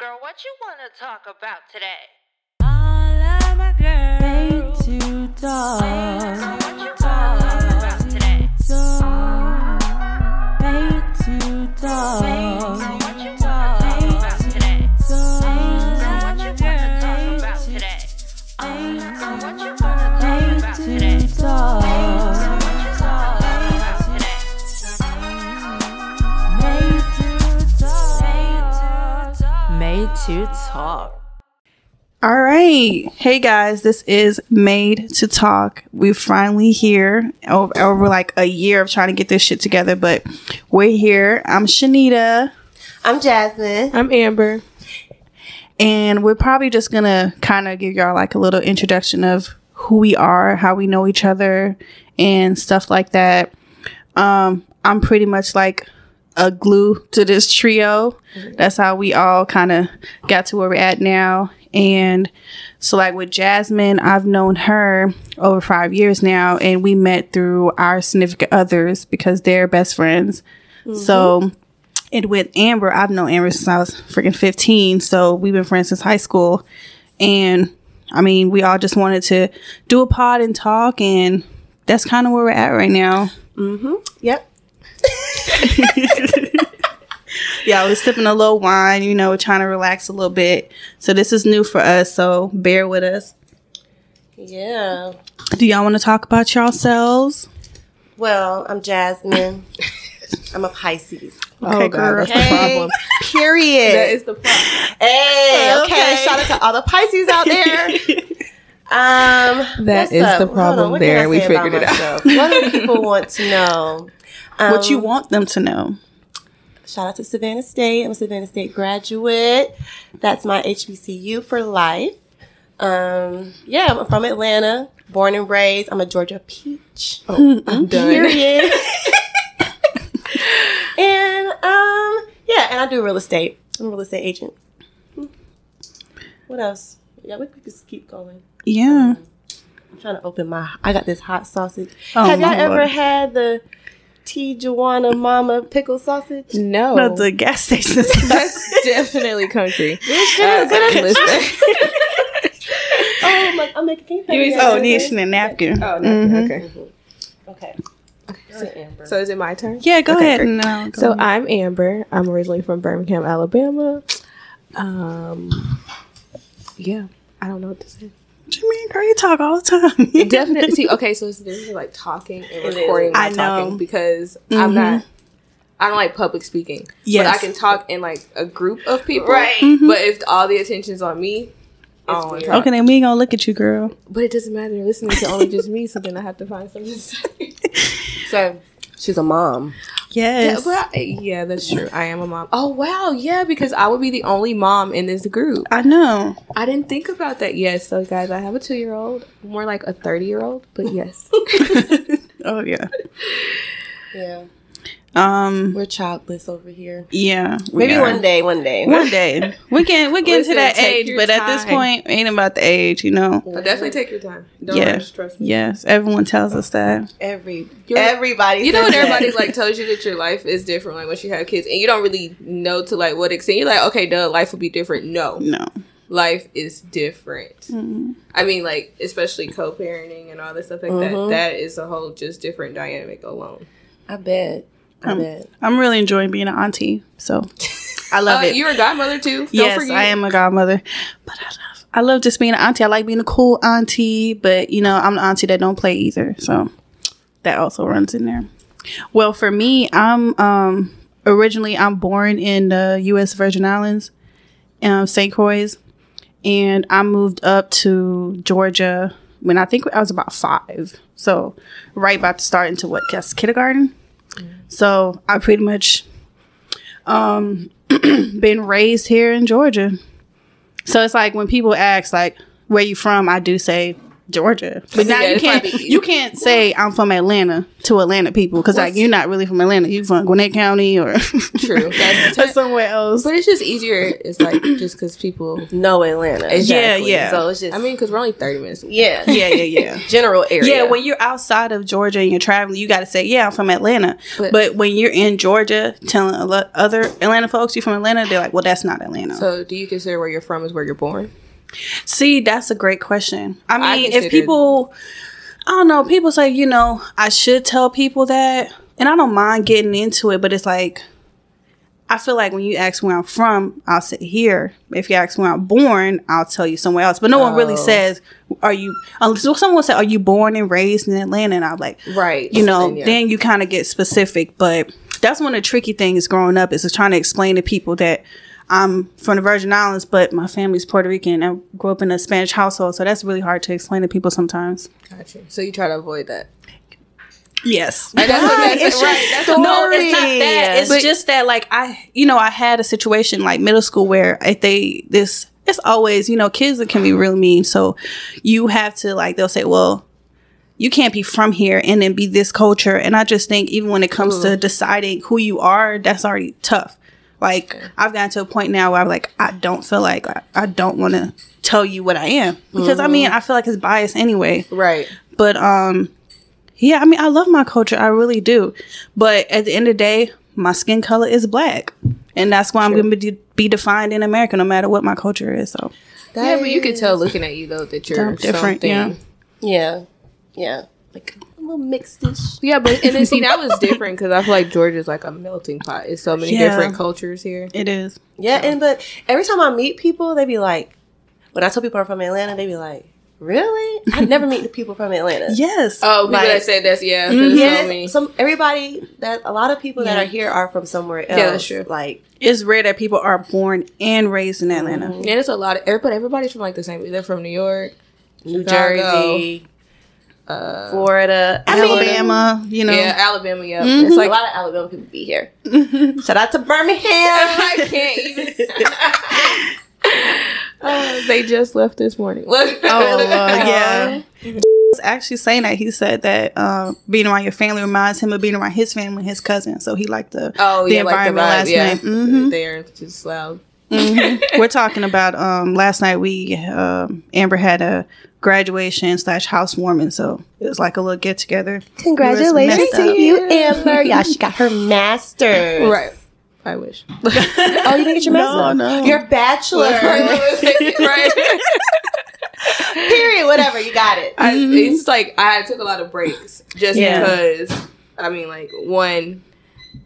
Girl, what you want to talk about today? All of my girls Made to talk. To talk. All right. Hey guys, this is Made to Talk. We're finally here over, over like a year of trying to get this shit together, but we're here. I'm Shenita, I'm Jasmin. I'm Amber. and we're probably just gonna kind of give y'all like a little introduction of who we are, how we know each other, and stuff like that. Um, I'm pretty much like a glue to this trio. That's how we all kind of got to where we're at now. And so, like with Jasmin, I've known her over five years now, and we met through our significant others because they're best friends. So, and with Amber, I've known Amber since I was freaking 15. So, we've been friends since high school. And I mean, we all just wanted to do a pod and talk, and that's kind of where we're at right now. Mm-hmm. Yep. Yeah, we're sipping a little wine, you know, trying to relax a little bit. So this is new for us, so bear with us. Yeah. Do y'all want to talk about yourselves? Well, I'm Jasmin. I'm a Pisces. Okay, girl. that's the problem. Period. That is the problem. hey, okay. Okay. Shout out to all the Pisces out there. Um, That what's is up? the problem there. We figured it out. myself? what do people want to know? Um, what you want them to know? Shout out to Savannah State. I'm a Savannah State graduate. That's my HBCU for life. Um, yeah, I'm from Atlanta, born and raised. I'm a Georgia peach. I'm done. Period. and um, yeah, and I do real estate. I'm a real estate agent. What else? Yeah, we could just keep going. Yeah. I'm trying to open my. I got this hot sausage. Oh, Have y'all ever Lord. had the Tijuana Mama pickle sausage? No. Not the gas station. That's definitely country. Uh, listen. Oh my! I'm making. Can you You pass me was- that oh, real need quick? a napkin. Oh, no. Mhm. Okay. Okay. Amber. So is it my turn? Yeah, go Okay, ahead. No, uh, go So ahead. I'm Amber. I'm originally from Birmingham, Alabama. Um, yeah, I don't know what to say. What you mean, girl? You talk all the time. Definitely. See, okay, so it's different like talking and recording. I I know. talking because I'm Mhm. not. I don't like public speaking. Yes. But I can talk in like a group of people. Right. Mhm. But if all the attention's on me, I don't want weird. to talk. okay, then we ain't gonna look at you, girl. But it doesn't matter. They're listening to only just me, so then I have to find something to say. So She's a mom. Yeah, Yes. well, I- yeah, that's true. I am a mom. Oh wow, yeah, because I would be the only mom in this group. I know. I didn't think about that. Yes, so guys, I have a two-year-old, more like a thirty-year-old, but yes. Oh yeah. Yeah, Um. we're childless over here. Yeah. Maybe are. one day. One day. One day we can we get Listen, to that age, your but at this point, ain't about the age, you know. I'll definitely take your time. Don't Yeah. rush, trust me. Yes, everyone tells us that. Every everybody. You know says when everybody like tells you that your life is different, like once you have kids, and you don't really know to like what extent. You're like, okay, duh, life will be different. No, No. life is different. Mm. I mean, like especially co-parenting and all this stuff like Mhm. that. That is a whole just different dynamic alone. I bet. I bet. I'm really enjoying being an auntie, so I love Uh, it. You're a godmother too. Don't yes, forget. I am a godmother, but I love I love just being an auntie. I like being a cool auntie, but you know I'm the auntie that don't play either, so that also runs in there. Well, for me, I'm um originally I'm born in the U.S. Virgin Islands, um, St. Croix, and I moved up to Georgia when I think I was about five. So right about to start into what guess kindergarten. So I pretty much um been raised here in Georgia. So it's like when people ask like where you from, I do say Georgia. But now Yeah, you can't you can't say I'm from Atlanta to Atlanta people because like you're not really from Atlanta. You from Gwinnett County or True. That's or somewhere else. But it's just easier. It's like just because people. know Atlanta. Exactly. Yeah, yeah. So it's just I mean, because we're only thirty minutes. away. yeah, yeah, yeah, yeah. general area. Yeah, when you're outside of Georgia and you're traveling, you got to say, "Yeah, I'm from Atlanta." But, But- when you're in Georgia, telling other Atlanta folks you're from Atlanta, they're like, "Well, that's not Atlanta." So, do you consider where you're from is where you're born? See, that's a great question. I mean, I if people, I don't know, people say, you know, I should tell people that, and I don't mind getting into it, but it's like, I feel like when you ask where I'm from, I'll say here. If you ask where I'm born, I'll tell you somewhere else. But no one really Oh. says, "Are you?" Unless someone say, "Are you born and raised in Atlanta?" And I'm like, Right. you know, Then, yeah. then you kind of get specific. But that's one of the tricky things growing up is trying to explain to people that I'm from the Virgin Islands, but my family's Puerto Rican. I grew up in a Spanish household, so that's really hard to explain to people sometimes. Gotcha. So you try to avoid that. Yes. And that's what Why? that's, It's right. just That's No, it's not that. It's But- just that, like I, you know, I had a situation like middle school where if they this, it's always, you know, kids that can be real mean. So you have to like they'll say, well, you can't be from here and then be this culture. And I just think even when it comes to deciding who you are, that's already tough. Like I've gotten to a point now where I'm like, I don't feel like I, I don't want to tell you what I am because I mean I feel like it's biased anyway. right. But um, yeah, I mean, I love my culture. I really do. But at the end of the day, my skin color is black, and that's why I'm going to be, be defined in America, no matter what my culture is. So yeah, but you can tell looking at you though that you're different, Something. yeah. yeah, yeah. Like a little mixed-ish. Yeah, but and then see that was different because I feel like Georgia's like a melting pot. It's so many Yeah. different cultures here. it is. Yeah, and but every time I meet people, they be like, when I tell people I'm from Atlanta, they be like, "Really? I never meet the people from Atlanta." Yes. Oh, people Like- that said that's yeah. 'cause there's so Yes, many. some everybody that a lot of people that are here are from somewhere else. Yeah, that's true. Like it's rare that people are born and raised in Atlanta. Mm-hmm. Yeah, it's a lot of everybody. Everybody's from like the same. They're from New York, New Chicago, Jersey, uh, Florida, Alabama, you know. yeah, Alabama. Yeah, It's it's like a lot of Alabama people be here. Shout out to Birmingham. I can't even. Uh, they just left this morning. Oh, Lord, yeah. was actually saying that he said that uh, being around your family reminds him of being around his family and his cousin. So he liked the Oh the yeah, like the environment vibe. last Yeah, night. Mhm. they're just loud. We're talking about um, last night. We um, Amber had a graduation slash housewarming, so it was like a little get together. Congratulations to you, Amber. Yeah, she got her master's. Right. I wish. Oh, you didn't get your master's? no. Your bachelor. right. Period. Whatever. You got it. I, it's like I took a lot of breaks just Yeah. because I mean like one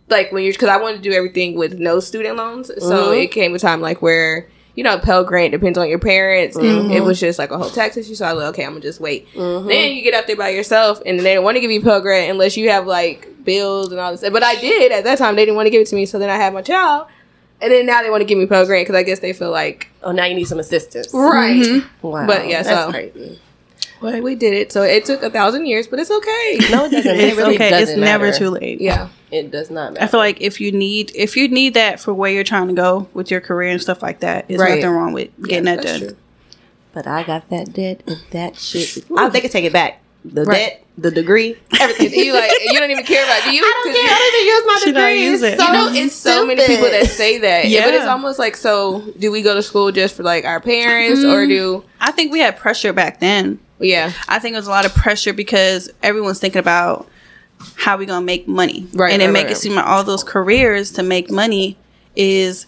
like when you're because I wanted to do everything with no student loans so Mhm. it came a time like where you know Pell Grant depends on your parents and it was just like a whole tax issue so I was like okay I'm gonna just wait Mhm. then you get out there by yourself and they don't want to give you Pell Grant unless you have like bills and all this but I did at that time they didn't want to give it to me so then I had my child and then now they want to give me Pell Grant because I guess they feel like Oh, now you need some assistance. right Wow. But, yeah, that's so- crazy. Well, we did it so it took a thousand years but it's okay No, it doesn't. It It's really okay. doesn't It's never matter. too late. yeah It does not matter. I feel like if you need if you need that for where you're trying to go with your career and stuff like that, there's Right. nothing wrong with getting that done. true. But I got that debt and that shit. I, they can take it back. The Right. debt, the degree, everything. you like you don't even care about do you? I don't 'Cause care. I don't even use my She don't degree. use it. So You know, it's so many people that say that. Yeah. But it's almost like, so do we go to school just for like our parents or mm-hmm. do, I think we had pressure back then. Yeah. I think it was a lot of pressure because everyone's thinking about how we gonna make money, Right, And it right, make right. it seem like all those careers to make money is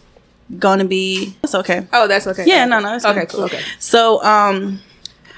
gonna be. It's okay. Oh, that's okay. Yeah, no, no, it's okay, cool. Okay. So, um,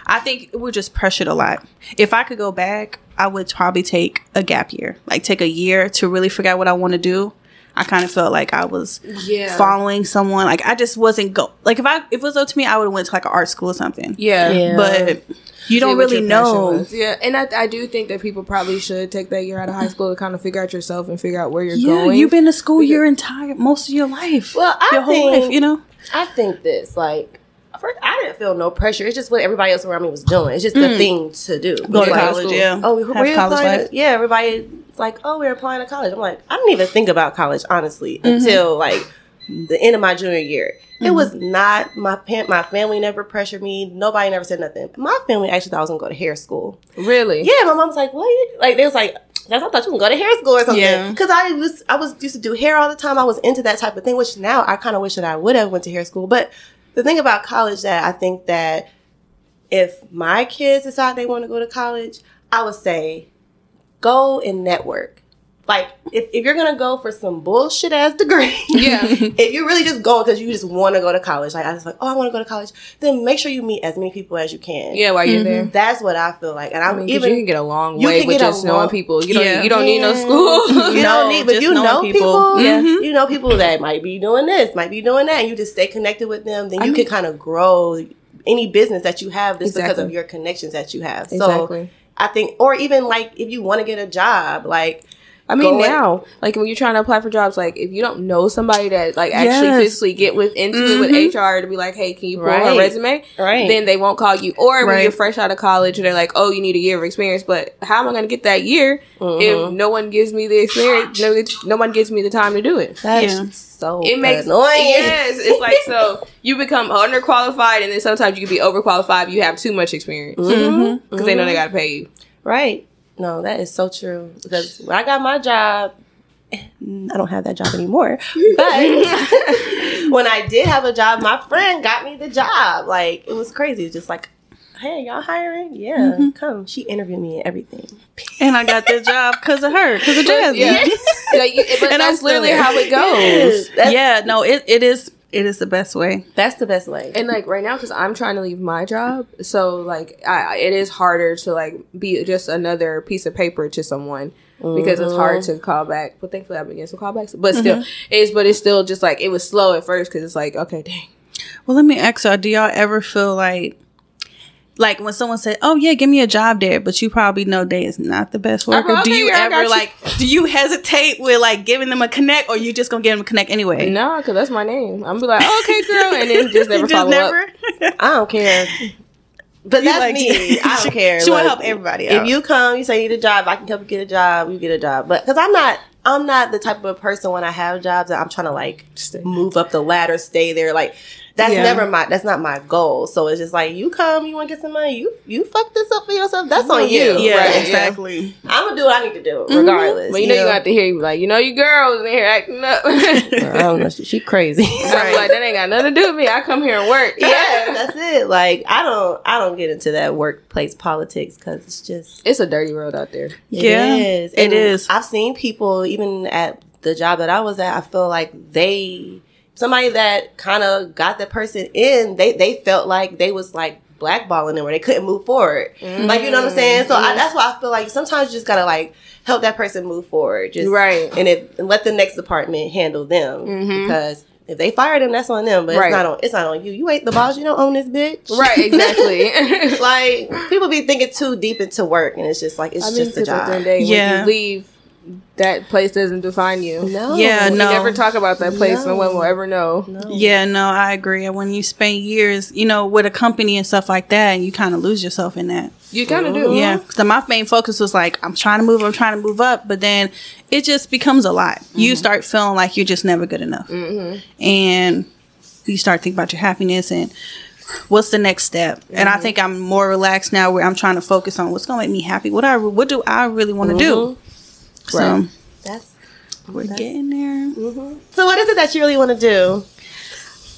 I think we're just pressured a lot. If I could go back, I would probably take a gap year, like take a year to really figure out what I want to do. I kind of felt like I was Yeah. following someone. Like I just wasn't go. Like if I if it was up to me, I would have went to like an art school or something. Yeah. Yeah. But you don't really know. Yeah, and I, I do think that people probably should take that year out of high school to kind of figure out yourself and figure out where you're Yeah, going. you've been to school your entire most of your life. Well, I your whole think- life, you know. I think this like. First, I didn't feel no pressure. It's just what everybody else around me was doing. It's just the thing to do. Mm. Go to Like, college, school. yeah. Oh, Have where you college applying? to- Yeah, everybody's like, oh, we're applying to college. I'm like, I didn't even think about college honestly Mm-hmm. until like the end of my junior year. It was not my my family never pressured me. Nobody never said nothing. My family actually thought I was gonna go to hair school. Really? Yeah, my mom's like, what? Like they was like, I thought you were gonna go to hair school or something. Yeah. Because I was I was used to do hair all the time. I was into that type of thing, which now I kind of wish that I would have went to hair school. But the thing about college that I think that if my kids decide they want to go to college, I would say go and network. Like if, if you're gonna go for some bullshit ass degree, Yeah. if you're really just going because you just want to go to college, like I was like, oh, I want to go to college, then make sure you meet as many people as you can. Yeah, while you're there. That's what I feel like, and I I'm mean, 'cause even you can get a long way with get a just knowing people. You don't. Yeah. You don't need no school. you No, don't need, but you know people. people. Yeah. Mhm. You know people that might be doing this, might be doing that, and you just stay connected with them. Then you can kind of grow any business that you have just because of your connections that you have. Exactly. So I think, or even like if you want to get a job, like I mean, Go now, like when you're trying to apply for jobs, like if you don't know somebody that like actually Yes. physically get with into it with mm-hmm. HR to be like, hey, can you pull Right. her resume? Right. Then they won't call you. Or when you're fresh out of college, and they're like, oh, you need a year of experience. But how am I going to get that year if mm-hmm. no one gives me the experience? No, no one gives me the time to do it. that's Yeah. so It makes annoying. yes. It's like so you become underqualified, and then sometimes you can be overqualified. You have too much experience mm-hmm. because Mm-hmm. they know they got to pay you. Right. No, that is so true. Because when I got my job, I don't have that job anymore. But when I did have a job, my friend got me the job. Like it was crazy. It's Just like, hey, y'all hiring? Yeah, mm-hmm. come. She interviewed me and everything. And I got this job because of her, because of Jasmin. Yeah, like, you- And that's literally how it goes. Yeah, no, it, it is it is the best way. that's the best way. And like right now, because I'm trying to leave my job, so like I, I- it is harder to like be just another piece of paper to someone because it's hard to mm-hmm. call back. But thankfully, I've been getting some callbacks. But still, mm-hmm. it's but it's still just like it was slow at first because it's like okay, dang. Well, let me ask y'all: Do y'all ever feel like, like when someone said, "Oh yeah, give me a job there," but you probably know they is not the best worker? go, do you yeah, ever you. like? Do you hesitate with like giving them a connect, or you just gonna give them a connect anyway? No, because that's my name. I'm be like, oh, okay, girl, and then just never Just follow never? up. I don't care. But You that's like- me. I don't care. She wanna help everybody out. If you come, you say you need a job, I can help you get a job. You get a job. But because I'm not, I'm not the type of a person when I have jobs that I'm trying to like Stay. move up the ladder, stay there. Like that's Yeah. never my. That's not my goal. So it's just like you come, you want to get some money. You you fuck this up for yourself. That's on you. yeah, Right, yeah. exactly. I'm gonna do what I need to do mm-hmm. regardless. But you know, you know? got to hear you like, you know, you girls in here acting up. I don't know. She, she crazy. I'm like, that ain't got nothing to do with me. I come here and work. yeah, that's it. Like I don't, I don't get into that workplace politics because it's just It's a dirty world out there. It Yeah, is. it And is. I've seen people even at the job that I was at. I feel like they somebody that kind of got that person in. They they felt like they was like blackballing them or they couldn't move forward. Mm-hmm. Like you know what I'm saying. So I, mm-hmm. that's why I feel like sometimes you just gotta like help that person move forward. Just Right. And if and let the next department handle them mm-hmm. because. If they fire them, that's on them, but Right. it's not on. It's not on you. You ain't the boss. You don't own this bitch, Right, exactly. like people be thinking too deep into work, and it's just like it's I mean, just a job. the end day, Yeah. when you leave, that place doesn't define you. No. Yeah, We no. never talk about that place. No, No. one will ever know. Yeah, no, I agree. And When you spend years, you know, with a company and stuff like that, you kind of lose yourself in that. You kind of do. Yeah, So my main focus was like, I'm trying to move, I'm trying to move up, but then it just becomes a lot. You mm-hmm. start feeling like you're just never good enough, mm-hmm. and you start thinking about your happiness and what's the next step. And I mm-hmm. think I'm more relaxed now, where I'm trying to focus on what's gonna make me happy. What I what do I really want to do? So Right. That's we're getting there. Mm-hmm. so. What is it that you really want to do?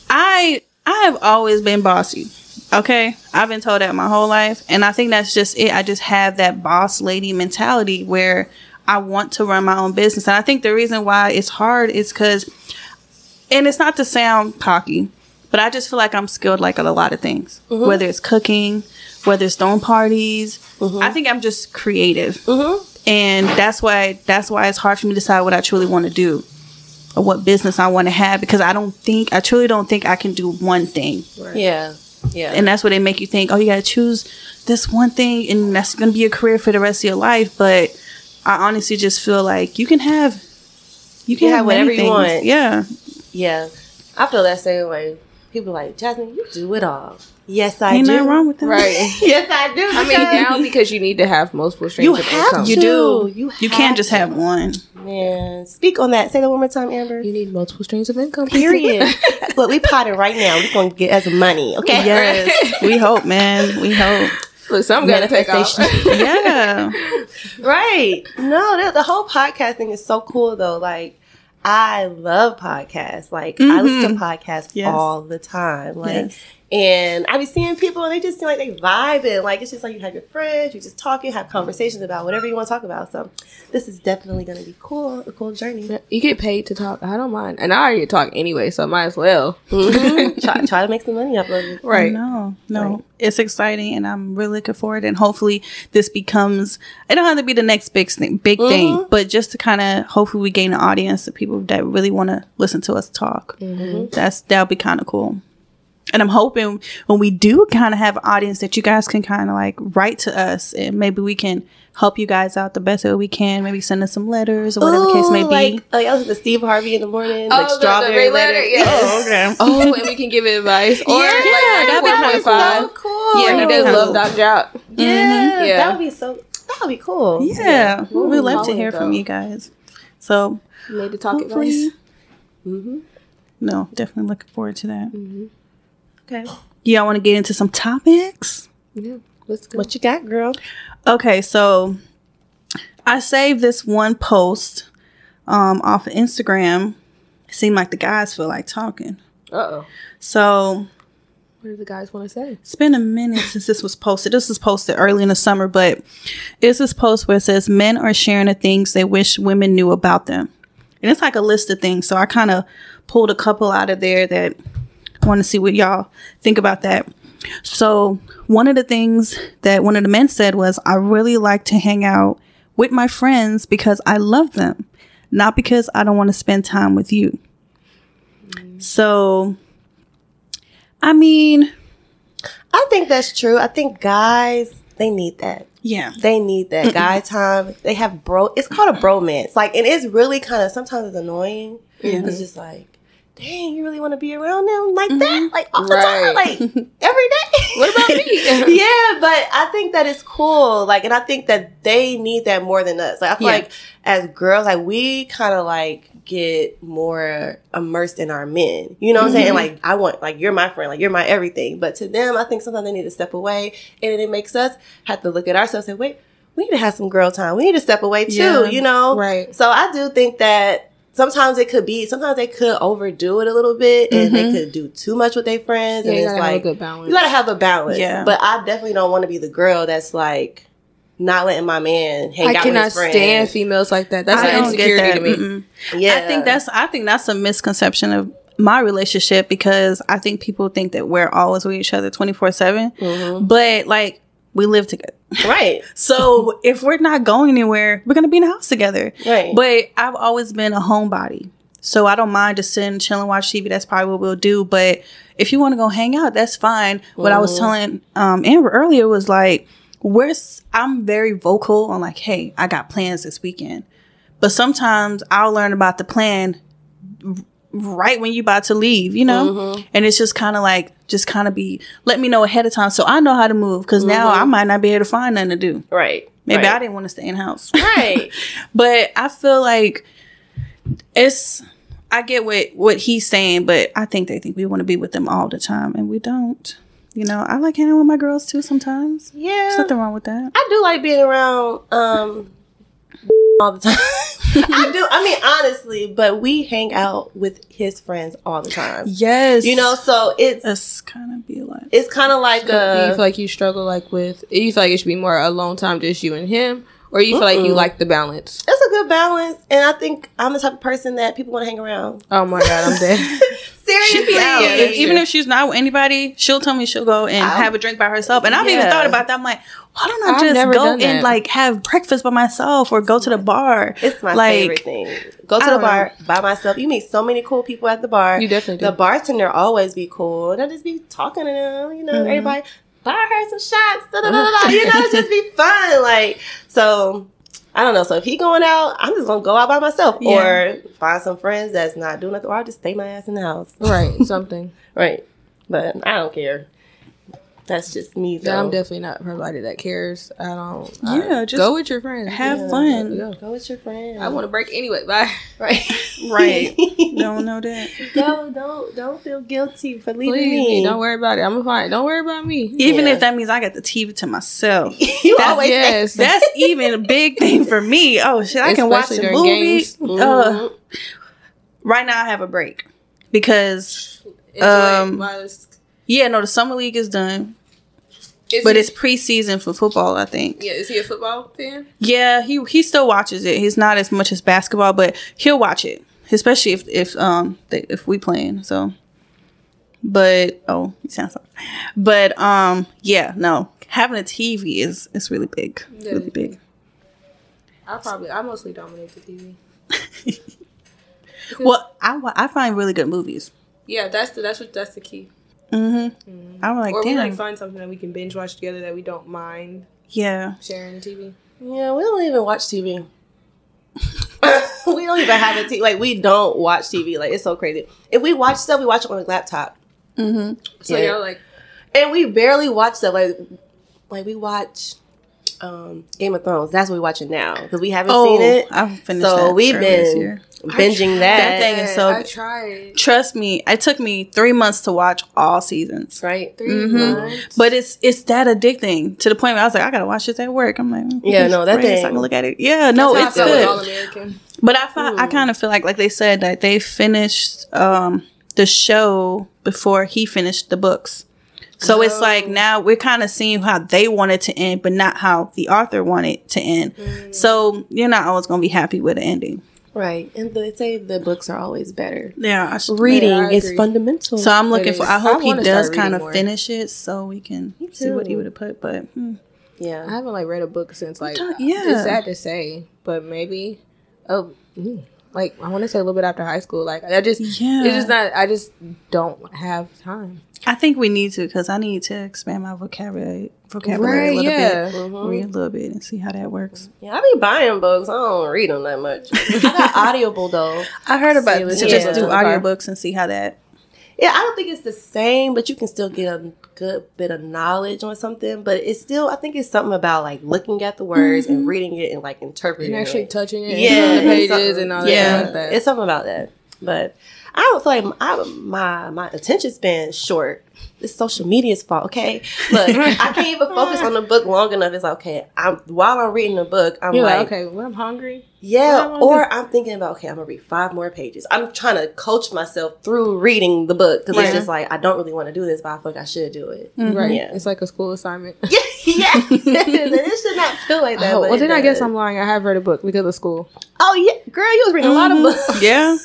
I I have always been bossy. Okay, I've been told that my whole life, and I think that's just it. I just have that boss lady mentality where I want to run my own business, and I think the reason why it's hard is because, and it's not to sound cocky, but I just feel like I'm skilled like at a lot of things, mm-hmm. whether it's cooking, whether it's throwing parties. Mm-hmm. I think I'm just creative, and that's why that's why it's hard for me to decide what I truly want to do or what business I want to have because I don't think I truly don't think I can do one thing. Yeah, yeah, And that's what they make you think, oh, you got to choose this one thing and that's going to be your career for the rest of your life. But I honestly just feel like you can have, you can You have have whatever you want. Yeah. yeah. I feel that same way. people are like Jasmin, you do it all. Yes, I Ain't do. nothing wrong with that. Right. Yes, I do. I mean, now because you need to have multiple streams You of have income. to. You do. You You, can't just have one. Man, speak on that. Say that one more time, Amber. You need multiple streams of income. Period. Look, we potted right now. We're gonna get us money, okay? Yes, we hope, man. We hope. Look, some gotta take off. Manifestation. Yeah. Right. No, the, the whole podcast thing is so cool though. Like, I love podcasts. Like, I listen to mm-hmm. podcasts Yes. all the time. Like, Yes. And I be seeing people and they just seem like they vibing. Like, it's just like you have your friends, you just talking, have conversations about whatever you want to talk about. So, this is definitely going to be cool, a cool journey. You get paid to talk. I don't mind, and I already talk anyway, so might as well. Mhm. try, try to make some money off of it. Right. No, no. Right. It's exciting and I'm really looking forward and hopefully this becomes it don't have to be the next big thing big thing, but just to kind of hopefully we gain an audience of people that really want to listen to us talk. That's that'll be kind of cool. And I'm hoping when we do kind of have an audience that you guys can kind of like write to us and maybe we can help you guys out the best way we can. Maybe send us some letters or whatever the case may be. Like, oh, y'all listen to Steve Harvey in the morning, Oh, like the- the strawberry red letter. letter, yeah. Oh, okay. Oh, and we can give advice. Or yeah, like that'd be point so cool. Yeah, he did love Dr. Out. Yeah, Yeah. that would be so. That would be cool. yeah, Ooh, we'd love to solid hear from you guys. So Made the talk hopefully, advice. Mm-hmm. no, definitely looking forward to that. Okay. Y'all want to get into some topics? Yeah, let's go. What you got, girl? Okay, so I saved this one post um, off of Instagram. It seemed like the guys feel like talking. Uh oh. So What do the guys want to say? it's been a minute since this was posted. This was posted early in the summer, but it's this post where it says men are sharing the things they wish women knew about them. And it's like a list of things. So I kind of pulled a couple out of there that I want to see what y'all think about that. So one of the things that one of the men said was, I really like to hang out with my friends because I love them, not because I don't want to spend time with you. So, I mean, I think that's true. I think guys they need that. yeah. They need that guy time. They have bro. It's called a bromance. Like, and it's really kind of sometimes it's annoying. Yeah. It's just like, dang, you really want to be around them like that, mm-hmm. like all the time, like every day. What about me? yeah, but I think that is cool. Like, and I think that they need that more than us. Like, I feel Yeah. like as girls, like we kind of like get more immersed in our men. You know what I'm saying? Mm-hmm. Like, I want like you're my friend, like you're my everything. But to them, I think sometimes they need to step away, and it makes us have to look at ourselves and say, wait, we need to have some girl time. We need to step away too. Yeah. You know? Right. So I do think that. Sometimes it could be. Sometimes they could overdo it a little bit, and they could do too much with their friends. Yeah, and it's it's have a like good balance. you gotta have a balance. Yeah. But I definitely don't want to be the girl that's like not letting my man hang I out with cannot his friends. stand females like that. That's I an insecurity that. to me. Mm-mm. Yeah. I think that's I think that's a misconception of my relationship because I think people think that we're always with each other 24 7 Mm-hmm. but like we live together right. so if we're not going anywhere we're gonna be in the house together Right. but I've always been a homebody so I don't mind just sitting chilling watch TV that's probably what we'll do but if you want to go hang out that's fine what I was Mm-hmm. telling um Amber earlier was like we're s- I'm very vocal on like hey I got plans this weekend but sometimes I'll learn about the plan right when you about to leave, you know? Mm-hmm. And it's just kind of like, just kind of be, let me know ahead of time so I know how to move because now Mm-hmm. I might not be able to find nothing to do. right. Maybe right. I didn't want to stay in house. Right. but I feel like it's, I get what, what he's saying, but I think they think we want to be with them all the time and we don't. You know, I like hanging with my girls too sometimes. yeah. There's nothing wrong with that. I do like being around um all the time. I do. I mean, honestly, but we hang out with his friends all the time. Yes. You know, so it's it's kind of be like, it's kind of like Do you a feel like you struggle like with? You feel like it should be more alone time, just you and him, or you feel like you like the balance? it's a good balance, and I think I'm the type of person that people want to hang around. Oh my god, I'm dead. Seriously, She'd be out. Yeah, If- even if she's not with anybody, she'll tell me she'll go and I'll- have a drink by herself. And I've even thought about that. I'm like, why don't I I've just go and that. like have breakfast by myself or go to the bar? It's my like, favorite thing. Go to I the don't bar by myself. You meet so many cool people at the bar. You definitely The bartender always be cool. And I just be talking to them. You know, Mm-hmm. everybody buy her some shots. Da, da, da, da, da. You know, it's just be fun. Like so. I don't know. So if he going out, I'm just gonna go out by myself Yeah. or find some friends that's not doing nothing, or I'll just stay my ass in the house. right, something. Right. but I don't care. That's just me though. Yeah, I'm definitely not somebody that cares. I don't. Yeah, I- just go with your friends. have Yeah. fun. Go. Go with your friend. I want to break anyway. Bye. right. Right. Don't know that. Don't don't don't feel guilty for leaving Please, me. don't worry about it. I'm gonna. Don't worry about me. Even Yeah. if that means I got the TV to myself. you That's- always yes. That's even a big thing for me. Oh shit, I can watch Especially a during movie. games. Uh, right now I have a break because Enjoy Um, it while it's- yeah, no, the summer league is done, Is but he- it's preseason for football. I think. yeah. Is he a football fan? Yeah, he he still watches it. He's not as much as basketball, but he'll watch it, especially if if um they, if we playing. So, but oh, he sounds like, but um yeah, no, having a TV is is really big, Yeah. really big. I probably. I mostly dominate the TV. Well, I I find really good movies. Yeah, that's the that's what that's the key. Mm-hmm. I'm like, or we like find something that we can binge watch together that we don't mind yeah. sharing the TV. Yeah, we don't even watch TV. we don't even have a TV. Like we don't watch TV. Like it's so crazy. If we watch stuff, we watch it on a laptop, Mm-hmm. So Yeah. y'all like and we barely watch stuff. Like like we watch um Game of Thrones. That's what we're watching now because we haven't Oh, seen it. I've finished So that we've earlier this been year. binging That that. thing is so- I tried Trust me, it took me three months to watch all seasons. right. 3 Mhm. months. But it's it's that addicting to the point where I was like, I gotta watch this at work. I'm like, mm, Yeah, no, that great, so I can look at it. Yeah, no, That's it's how I felt with good. But I fi- I kind of feel like like they said that they finished um the show before he finished the books. So it's like now we're kind of seeing how they want it to end, but not how the author wanted to end. So you're not always gonna be happy with the ending. Right, and they say the books are always better. Yeah, should- Reading I is fundamental. So I'm looking for. I hope I he does kind of more. finish it so we can see what he would have put. But hmm. I haven't like read a book since like yeah. It's sad to say, but maybe oh mm, like I want to say a little bit after high school. Like I just Yeah. it's just not. I just don't have time. I think we need to because I need to expand my vocabulary vocabulary a little yeah. bit, read a mm-hmm. little bit, and see how that works. yeah. I be buying books. I don't read them that much. I got Audible though. I heard about See, to listen just do audiobooks and see how that. Yeah, I don't think it's the same, but you can still get a good bit of knowledge on something. But it's still, I think it's something about like looking at the words and mm-hmm. reading it and like interpreting And actually it. touching it, Yeah, yeah, it's pages something- and all yeah, that. like that. it's something about that. But I don't feel like I, my my attention span is short. It's social media's fault, okay? Look, I can't even focus on the book long enough. It's like, okay. I'm while I'm reading the book, I'm You're like, like, okay, when I'm hungry, yeah, What am I or I'm thinking about okay, I'm gonna read five more pages. I'm trying to coach myself through reading the book because Yeah. it's just like I don't really want to do this, but I feel like I should do it. Mm-hmm. right? Yeah. It's like a school assignment. Yeah, yeah. it should not feel like that. Oh, well, it then I guess. I'm lying. I have read a book because of school, Oh yeah, girl, you was reading a lot of mm-hmm. books. Yeah,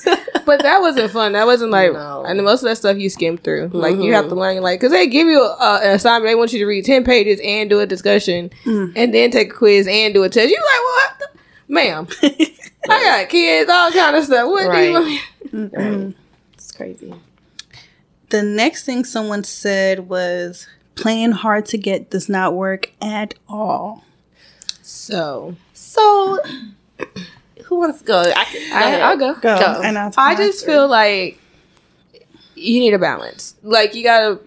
but that wasn't fun. That wasn't like, No. and most of that stuff you skim through. Like you have to mm-hmm. Learn, like, because they give you a, an assignment. They want you to read ten pages and do a discussion, mm. and then take a quiz and do a test. You like what, the- ma'am? I got kids, all kind of stuff. What do you want me? Right. Mm-hmm. It's crazy. the next thing someone said was playing hard to get does not work at all. So So, who wants to go? I, I, I'll go. Go, Go. and I'll I just feel like you need a balance. Like you gotta.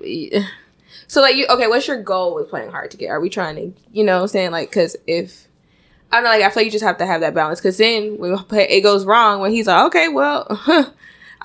So like you okay? What's your goal with playing hard to get? Are we trying to you know I'm saying like because if I don't know like I feel like you just have to have that balance because then when it goes wrong when he's like okay well I ain't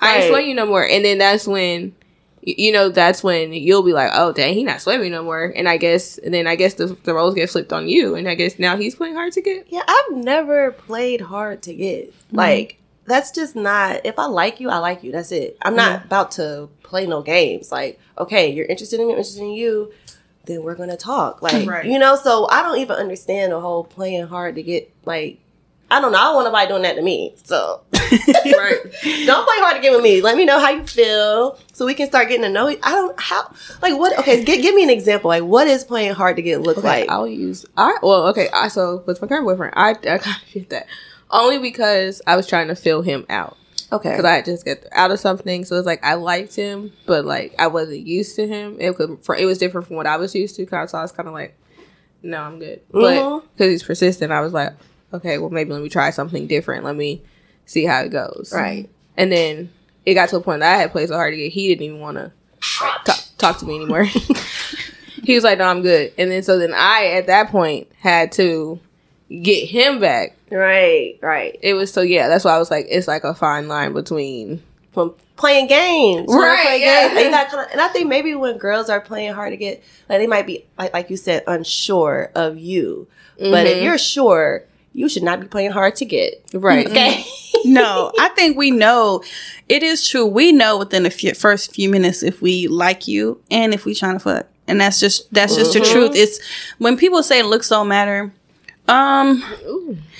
Right. swing you no more and then that's when you know that's when you'll be like oh dang he not swimming no more and I guess and then I guess the, the roles get flipped on you and I guess now he's playing hard to get. Yeah, I've never played hard to get. Like, that's just not, if I like you, I like you. That's it. I'm not mm-hmm. about to play no games. Like, okay, you're interested in me, I'm interested in you, then we're going to talk. Like, Right. you know, so I don't even understand the whole playing hard to get, like, I don't know. I don't want nobody doing that to me. So, Right. don't play hard to get with me. Let me know how you feel so we can start getting to know you. I don't, how, like, what, okay, gi- give me an example. Like, what is playing hard to get look Okay, like? I'll use I well, okay, I so with my current boyfriend, I I kind of did that only because I was trying to fill him out Okay. because I had just got out of something, so it's like I liked him, but like I wasn't used to him. It could, for, it was different from what I was used to, so I was kind of like, no, I'm good. But mm-hmm. because he's persistent, I was like, okay, well maybe let me try something different. Let me see how it goes. Right. And then it got to a point that I had played so hard to get, he didn't even want to talk talk to me anymore. he was like, no, I'm good. And then so then I at that point had to get him back. Right, right. It was so yeah, that's why I was like, it's like a fine line between From playing games, Right, play yeah. games, and, kinda, and I think maybe when girls are playing hard to get, like they might be like like you said, unsure of you. But if Mhm. you're sure, you should not be playing hard to get. right. Okay. no, I think we know. It is true. We know within the few, first few minutes if we like you and if we trying to fuck, and that's just that's just the Mhm. truth. It's when people say looks don't matter. Um,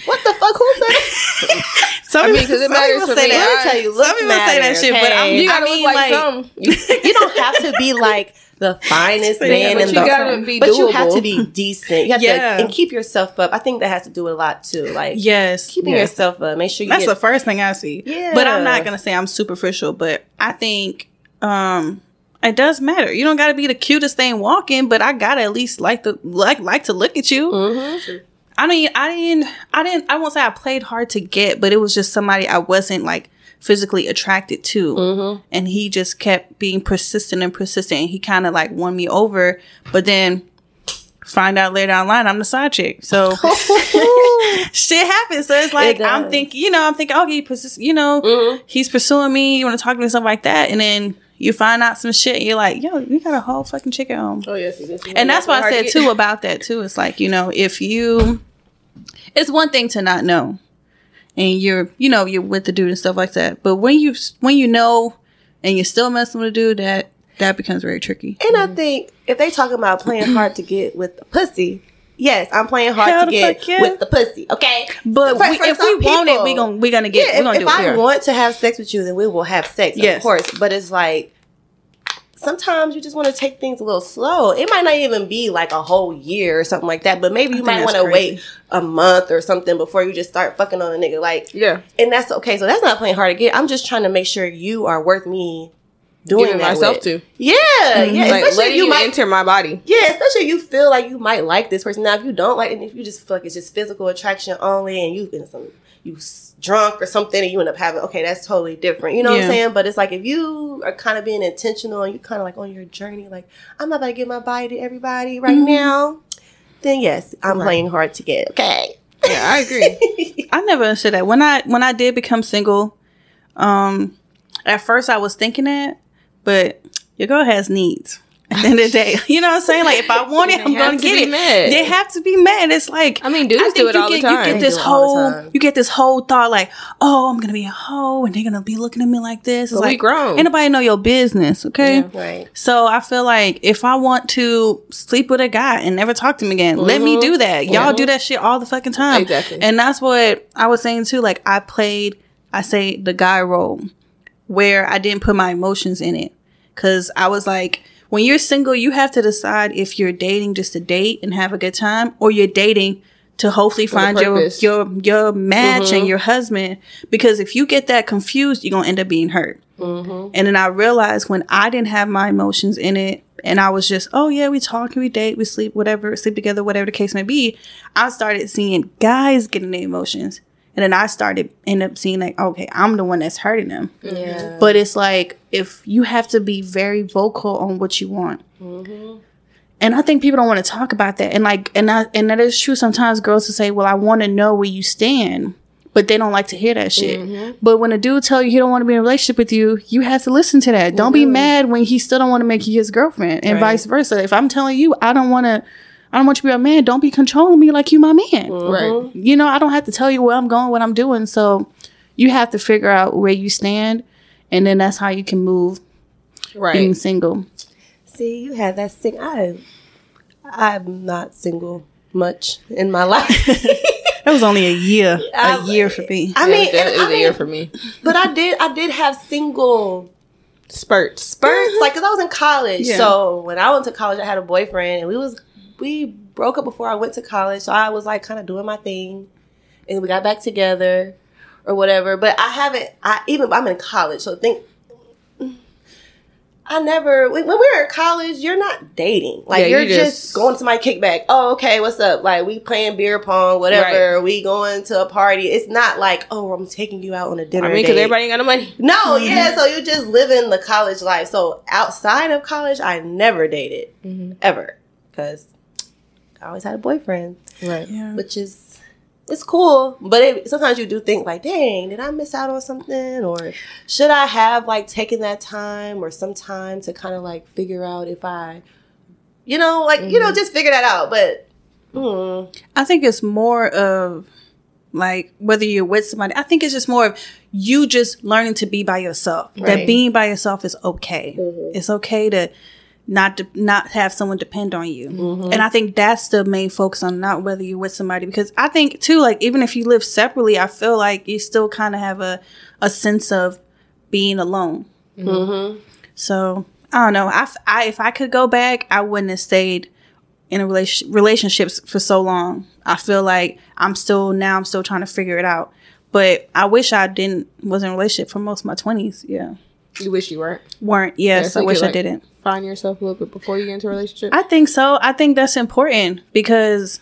what the fuck? Who said? some I mean, people- 'cause it some matters people say me. that. Tell you, some people say that matter, shit, but I'm, okay? You I mean, like, like, some. you don't have to be like the finest man in you the be but you have to be decent. You have Yeah. to and keep yourself up. I think that has to do with a lot too. Like yes, keeping yourself up. Make sure you That's get the first thing I see. Yeah. But I'm not gonna say I'm superficial, but I think um it does matter. You don't gotta be the cutest thing walking, but I gotta at least like the like like to look at you. Mhm. I mean, I didn't I didn't I won't say I played hard to get, but it was just somebody I wasn't like physically attracted to. Mhm. And he just kept being persistent and persistent. And he kind of like won me over, but then find out later online I'm the side chick. So shit happens. So it's like It I'm thinking, you know, I'm thinking, okay, persist, you know, Mhm. he's pursuing me. You want to talk to me, something like that, and then you find out some shit. You're like, yo, you got a whole fucking chicken home, Oh yes, this is and that's why I hard to said too about that too. It's like you know, if you, it's one thing to not know, and you're, you know, you're with the dude and stuff like that. But when you when you know, and you're still messing with a dude, that that becomes very tricky. And I think if they talking about playing hard to get with the pussy, yes, I'm playing hard Hell to get yeah. with the pussy. Okay, But For- we, for if we some want it, people- we gonna we gonna get yeah, we gonna if, do if it. I Yeah. want to have sex with you, then we will have sex, Yes. of course. But it's like sometimes you just want to take things a little slow. It might not even be like a whole year or something like that, but maybe you think might want to wait a month or something before you just start fucking on a nigga. Like, Yeah, and that's okay. So that's not playing hard to get. I'm just trying to make sure you are worth me doing giving that myself with. to Yeah, mm-hmm. yeah. like especially letting you you might enter my body. yeah, especially if you feel like you might like this person. Now, if you don't like, and if you just feel like it's just physical attraction only, and you've been some you drunk or something, and you end up having okay, that's totally different. You know what I'm saying? But it's like if you are kind of being intentional and you kind of like on your journey, like I'm not about to give my body to everybody right now. Then yes, I'm Right. playing hard to get. Okay. Yeah, I agree. I never understood that. When I when I did become single, um, at first I was thinking that, but your girl has needs. At the end of the day, you know what I'm saying? Like if I want it, I'm gonna to get it. met. They have to be met. It's like I mean, dudes I do it you all get, the time. You get this do it all the whole you get this whole thought like, oh, I'm gonna be a hoe and they're gonna be looking at me like this. It's But we like grown. Ain't nobody know your business, okay? Yeah. Right. So I feel like if I want to sleep with a guy and never talk to him again, let me Mhm. do that. Y'all do that shit all the fucking time. Exactly. And that's what I was saying too. Like I played, I say the guy role where I didn't put my emotions in it. Cause I was like, when you're single, you have to decide if you're dating just to date and have a good time or you're dating to hopefully find your, your, your match and your husband. Because if you get that confused, you're going to end up being hurt. And then I realized when I didn't have my emotions in it and I was just, oh yeah, we talk, we date, we sleep, whatever, sleep together, whatever the case may be, I started seeing guys getting their emotions. And then I started end up seeing like, okay, I'm the one that's hurting them. Yeah. But it's like if you have to be very vocal on what you want. Mm-hmm. And I think people don't want to talk about that. And like, and that, and that is true. Sometimes girls will say, well, I want to know where you stand, but they don't like to hear that shit. Mm-hmm. But when a dude tell you he don't want to be in a relationship with you, you have to listen to that. Don't be mm-hmm. mad when he still don't want to make you his girlfriend and Right. vice versa. If I'm telling you, I don't want to, I don't want you to be a man. Don't be controlling me like you my man. Mm-hmm. Right. You know, I don't have to tell you where I'm going, what I'm doing. So you have to figure out where you stand. And then that's how you can move right. being single. See, you had that sing. I, I'm not single much in my life. That was only a year, a I- year for me. I I mean, mean, it and was I a mean, year for me. but I did, I did have single Spurts. spurts, like, cause I was in college. Yeah. So when I went to college, I had a boyfriend, and we was we broke up before I went to college. So I was like, kind of doing my thing, and we got back together, or whatever. But I haven't. I even I'm in college, so think. I never when, we were in college, you're not dating. Like Yeah, you're you just, just- going to my kickback. Oh, okay, what's up? Like we playing beer pong, whatever. We going to a party. It's not like oh, I'm taking you out on a dinner I mean, because everybody ain't got no money. no, Mm-hmm. yeah. So you just living the college life. So outside of college, I never dated Mm-hmm. ever because I always had a boyfriend, Right. Yeah. which is. It's cool, but it, sometimes you do think like, "Dang, did I miss out on something?" Or should I have like taken that time or some time to kind of like figure out if I, you know, like you know, just figure that out. But mm, I think it's more of like whether you're with somebody. I think it's just more of you just learning to be by yourself. Right. That being by yourself is okay. It's okay to not de- not have someone depend on you. Mm-hmm. And I think that's the main focus on not whether you're with somebody because I think too like even if you live separately, I feel like you still kind of have a a sense of being alone. Mm-hmm. So I don't know. I, f- I- if I could go back, I wouldn't have stayed in a relation relationships for so long. I feel like I'm still now. I'm still trying to figure it out. But I wish I didn't was in a relationship for most of my twenties. Yeah, You wish you weren't. weren't. Yes, so I wish could, I like, didn't. Find yourself a little bit before you get into a relationship. I think so. I think that's important because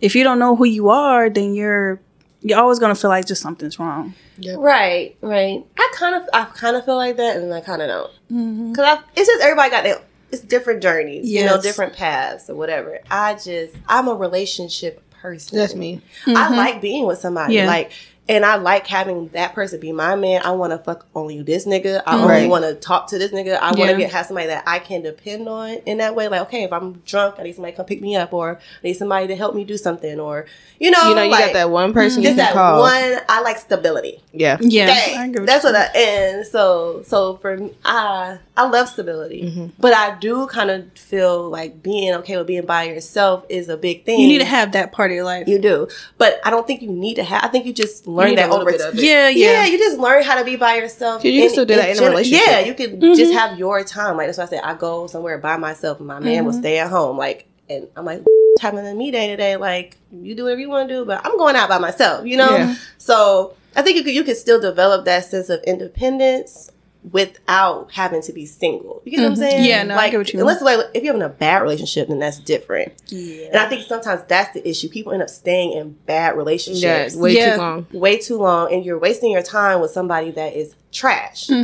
if you don't know who you are, then you're you're always gonna feel like just something's wrong. right, right. I kind of, I kind of feel like that, and I kind of don't, mm-hmm. because it's just everybody got their, it's different journeys, you know, different paths or whatever. I just, I'm a relationship person. That's me. Mm-hmm. I like being with somebody. Yeah. Like and I like having that person be my man. I want to fuck only this nigga. I only want to talk to this nigga. I want to get have somebody that I can depend on in that way. Like, okay, if I'm drunk, I need somebody to come pick me up, or I need somebody to help me do something, or you know, You know, you like, got that one person you Just can that call. one. I like stability. Yeah. Yeah, Dang, I that's what I and so so for me, I I love stability, Mm-hmm. but I do kind of feel like being okay with being by yourself is a big thing. you need to have that part of your life. You do, but I don't think you need to have. I think you just learn that little over time. of it. yeah, Yeah. yeah, you just learn how to be by yourself. You can still do that in a relationship. Yeah, you can Mm-hmm. just have your time. Like that's why I said I go somewhere by myself, and my man Mm-hmm. will stay at home. Like, and I'm like having a me day today. Like, you do whatever you want to do, but I'm going out by myself. You know. Yeah. So I think you could you can still develop that sense of independence without having to be single. You get what I'm saying? Mm-hmm. Yeah, no, I like, get what you mean. Unless like if you're having a bad relationship, then that's different. Yeah. And I think sometimes that's the issue. People end up staying in bad relationships Yeah, way Yeah. too long. way too long and you're wasting your time with somebody that is trash.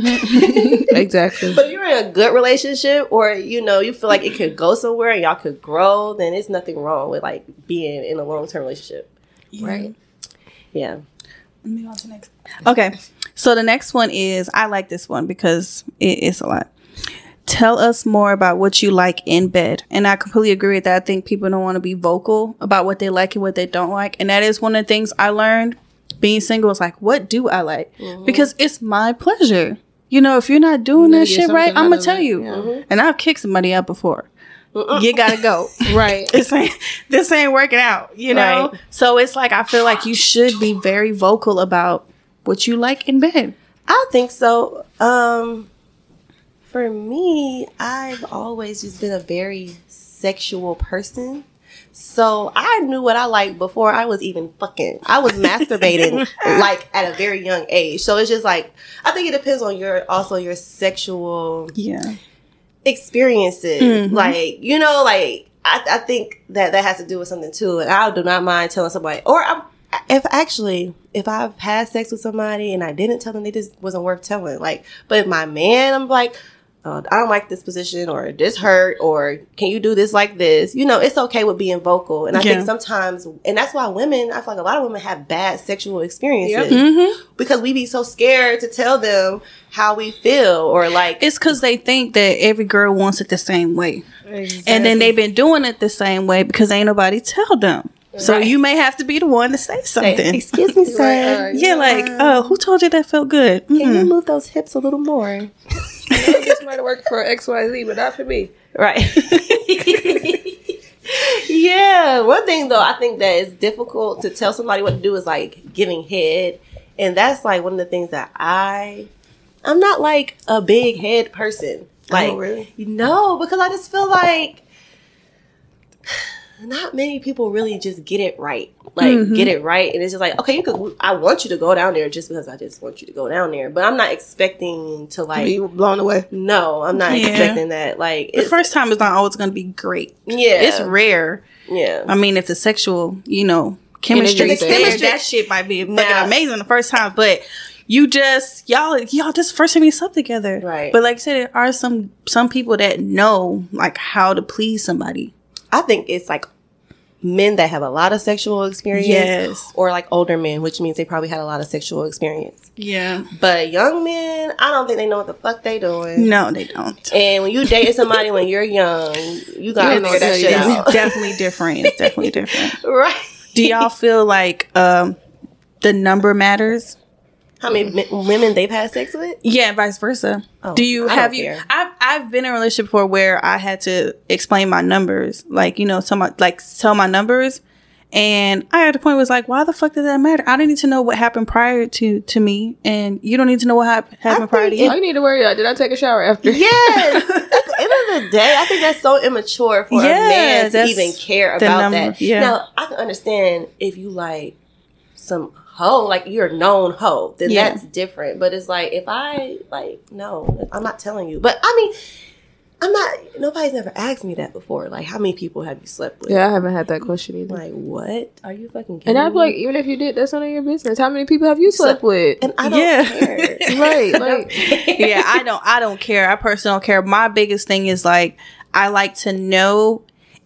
Exactly. But if you're in a good relationship or you know, you feel like it could go somewhere and y'all could grow, then it's nothing wrong with like being in a long term relationship. right. Yeah. Let Move on to next. Okay, so the next one is I like this one because it is a lot. Tell us more about what you like in bed, and I completely agree with that. I think people don't want to be vocal about what they like and what they don't like, and that is one of the things I learned being single. Is like, what do I like? Because it's my pleasure. You know, if you're not doing that shit right, I'm gonna tell you. Yeah. And I've kicked somebody out before. You gotta go. Right. this ain't this ain't working out, you know. Right. So it's like I feel like you should be very vocal about what you like in bed. I think so. Um for me, I've always just been a very sexual person. So I knew what I liked before I was even fucking. I was masturbating like at a very young age. So it's just like I think it depends on your also your sexual Yeah. experiences. Mm-hmm. Like, you know, like I, I think that that has to do with something too. And I do not mind telling somebody, or I'm, if actually, if I've had sex with somebody and I didn't tell them, they just wasn't worth telling. Like, but if my man, I'm like, uh, I don't like this position, or this hurt, or can you do this like this? You know, it's okay with being vocal. And I Yeah. think sometimes, and that's why women, I feel like a lot of women have bad sexual experiences Mm-hmm. because we be so scared to tell them how we feel, or like, It's because they think that every girl wants it the same way, and then they've been doing it the same way because ain't nobody tell them. So Right. you may have to be the one to say Say, something. excuse me, sir. yeah, like, uh-huh. oh, who told you that felt good? Can you Mm-mm. move those hips a little more? this might have worked for XYZ, but not for me. Right. yeah. One thing though, I think that is difficult to tell somebody what to do is like giving head. And that's like one of the things that I I'm not like a big head person. Oh, like really? No, because I just feel like not many people really just get it right. Like Mm-hmm. get it right, and it's just like, okay, you could. I want you to go down there just because I just want you to go down there, but I'm not expecting to like. Be blown away. no, I'm not Yeah. expecting that. Like, The first time is not always going to be great. yeah, It's rare. yeah. I mean, if the sexual, you know, chemistry, there. chemistry, that shit might be fucking Nah. amazing the first time, but you just y'all y'all just first time you slept together, Right. But like I said, there are some some people that know like how to please somebody. I think it's like men that have a lot of sexual experience, Yes. or like older men, which means they probably had a lot of sexual experience. Yeah, But young men, I don't think they know what the fuck they doing. no, they don't. And when you date somebody when you're young, you gotta know that shit. It's definitely different. It's definitely different. right. Do y'all feel like um the number matters? How many men, women they've had sex with? Yeah, and vice versa. Oh, Do you I have you? care. I've I've been in a relationship before where I had to explain my numbers, like you know, tell my like tell my numbers, and I at the point was like, why the fuck does that matter? I don't need to know what happened prior to to me, and you don't need to know what hap- happened prior to you. All you need to worry about, did I take a shower after? Yes. At the end of the day, I think that's so immature for Yeah, a man to even care about number, that. yeah. Now, I can understand if you like some hoe, like you're a known hoe, then Yeah. that's different. But it's like if I like no, I'm not telling you. But I mean, I'm not. Nobody's ever asked me that before. Like, how many people have you slept with? Yeah, I haven't had that question either. Like, what? Are you fucking kidding and I'd be like, even if you did, that's none of your business. How many people have you slept with? and I don't Yeah. care. right, like yeah, I don't I don't care. I personally don't care. My biggest thing is like I like to know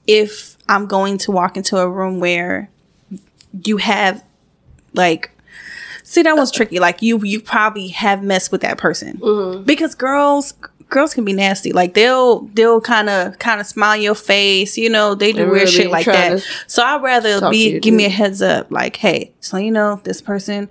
if I'm going to walk into a room where you have like see that one's tricky. Like you you probably have messed with that person. Mm-hmm. Because girls girls can be nasty. Like they'll they'll kind of kind of smile your face, you know, they do They weird really shit like that. So I'd rather be give me a heads up like, "Hey, so you know, this person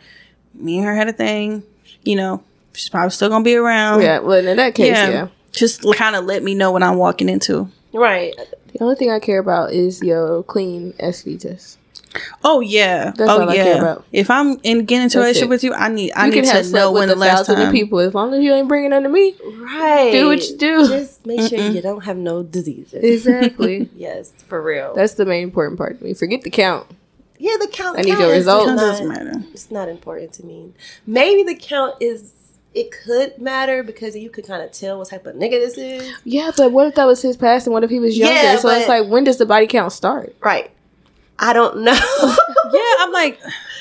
me and her had a thing, you know, she's probably still going to be around." yeah. Well, in that case, yeah. Just kind of let me know what I'm walking into. right. The only thing I care about is your clean SV test. Oh yeah. That's oh all I yeah. care about. If I'm in getting into a relationship it. with you, I need I You need can have to slept know when with the last thousand time. people as long as you ain't bringing none to me. Right. Do what you do. Just make sure you don't have no diseases. Exactly. Yes, for real. That's the main important part to me. Forget the count. yeah, the count. I need count your results. Doesn't matter. It's not important to me. Maybe the count is. It could matter because you could kind of tell what type of nigga this is. Yeah, but what if that was his past and what if he was younger? Yeah, so it's like, when does the body count start? Right. I don't know. Yeah, I'm like,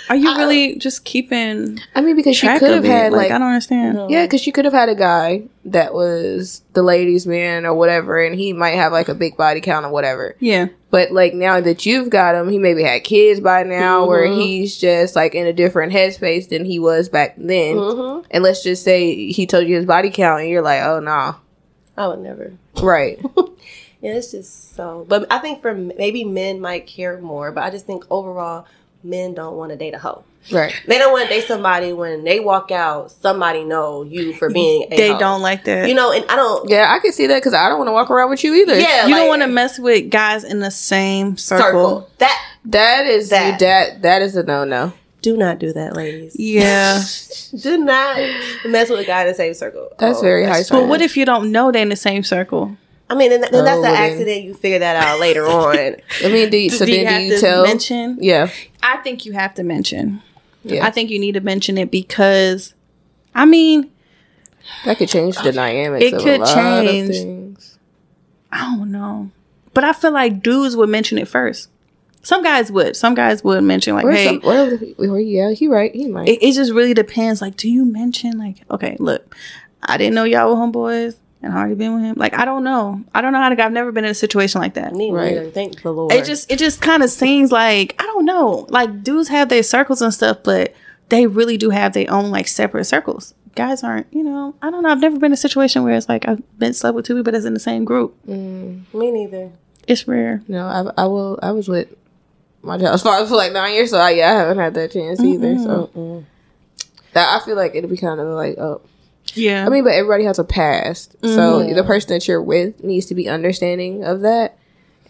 are you really just keeping I mean, because she could have had like, like, I don't understand. yeah, because she could have had a guy that was the ladies' man or whatever, and he might have like a big body count or whatever. Yeah. But like now that you've got him, he maybe had kids by now, where he's just like in a different headspace than he was back then. Mhm. And let's just say he told you his body count, and you're like, oh no, I would never. right? Yeah, it's just so. But I think for maybe men might care more, but I just think overall, men don't want to date a hoe. right. They don't want to date somebody when they walk out. Somebody know you for being. A They hoe. don't like that. You know, and I don't. Yeah, I can see that because I don't want to walk around with you either. Yeah, you like, don't want to mess with guys in the same circle. circle. That that is That. that that is a no no. do not do that, ladies. Yeah. Do not mess with a guy in the same circle. That's Oh, very high. but what if you don't know they're in the same circle? I mean, then, then Oh, that's an well, then. accident. You figure that out later on. I mean, do you, so do you then have do you to tell? mention? Yeah, I think you have to mention. yeah. I think you need to mention it because, I mean, that could change the dynamics. It of could a lot change. Of things. I don't know. But I feel like dudes would mention it first. Some guys would. Some guys would mention like, Or "Hey." some, or, or yeah, he right. He might. it, it just really depends. Like, do you mention like, okay, look, I didn't know y'all were homeboys, and I already been with him. Like, I don't know. I don't know how to. I've never been in a situation like that. Me Right. neither. Thank the Lord. It just it just kind of seems like I don't know. Like dudes have their circles and stuff, but they really do have their own like separate circles. Guys aren't, you know. I don't know. I've never been in a situation where it's like I've been slept with two people that's in the same group. Mm. me neither. It's rare. no, I, I will. I was with my child's father for like nine years, so I, yeah, I haven't had that chance either. So that I feel like it'd be kind of like, oh, Yeah. I mean, but everybody has a past, so Mm-hmm. the person that you're with needs to be understanding of that.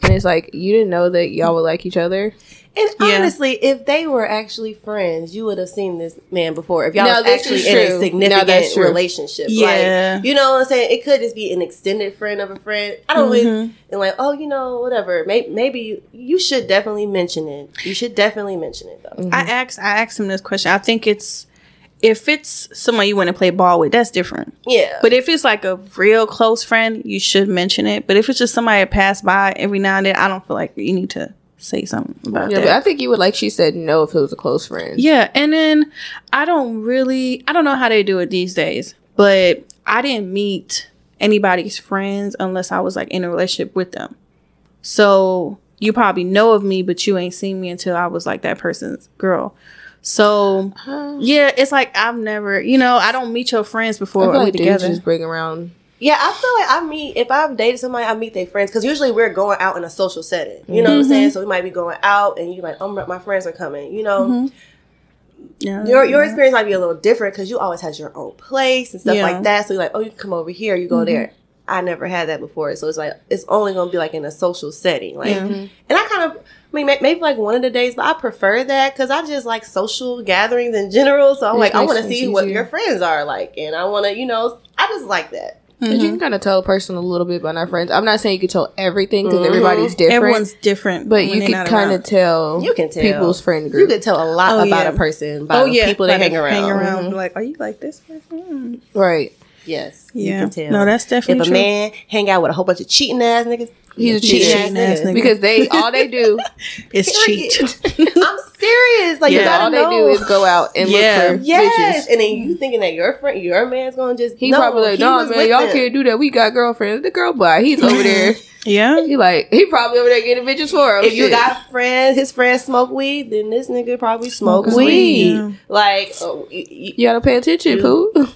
and it's like you didn't know that y'all would like each other. And Yeah. honestly, if they were actually friends, you would have seen this man before. If y'all No, was actually is in a significant that's relationship, Yeah. like you know what I'm saying. It could just be an extended friend of a friend. I don't Mm-hmm. really and like, oh, you know, whatever. Maybe, maybe you, you should definitely mention it. You should definitely mention it though. I asked I asked him this question. I think it's if it's someone you want to play ball with, that's different. Yeah, But if it's like a real close friend, you should mention it. But if it's just somebody that passed by every now and then, I don't feel like you need to say something about it. Yeah, that. but I think you would like she said no if it was a close friend. Yeah, and then I don't really I don't know how they do it these days, but I didn't meet anybody's friends unless I was like in a relationship with them. So you probably know of me, but you ain't seen me until I was like that person's girl. So yeah, it's like I've never, you know, I don't meet your friends I before feel we like dudes together. just bring around. Yeah, I feel like I meet if I've dated somebody, I meet their friends because usually we're going out in a social setting. You know what I'm mm-hmm. saying? So we might be going out, and you're like, oh, my friends are coming. You know, mm-hmm. yeah. your your experience might be a little different because you always has your own place and stuff Yeah. like that. So you're like, oh, you can come over here, you go mm-hmm. there. I never had that before, so it's like it's only gonna be like in a social setting, like. And I kind of, I mean, may- maybe like one of the days, but I prefer that because I just like social gatherings in general. So I'm It like, I want to things see what your friends are like, and I want to, you know, I just like that. But you can kind of tell a person a little bit by not friends. I'm not saying you can tell everything because Mhm. everybody's different. Everyone's different, but you they're can kind of tell. You can tell people's friend group. You group. can tell a lot Oh, about yeah. a person by Oh the yeah, people they hang around. Hang around. Mhm. Like, are you like this? person? right. Yes, Yeah. you can tell. No, that's definitely if a true. man hang out with a whole bunch of cheating ass niggas, He's a cheating cheating ass nigga. Because they all they do, is cheat. I'm serious. Like you gotta all they do is go out and Yeah. look for yes, bitches. and then you thinking that your friend, your man's gonna just He no, probably like, he no was man, y'all them. can't do that. We got girlfriends. The girl boy, he's over there. Yeah. He like he probably over there getting bitches for him. If you got friends, his friends smoke weed, then this nigga probably smoke Smoke weed. weed. Like, oh, you, you, you gotta pay attention, mm. poo.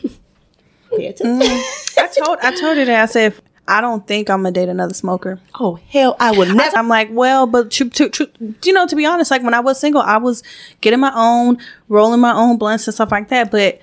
Pay attention. I told I told her that I said I don't think I'm gonna date another smoker. Oh hell, I would never. I'm like, well, but to, to, to, you know, to be honest, like when I was single, I was getting my own, rolling my own blunts and stuff like that. But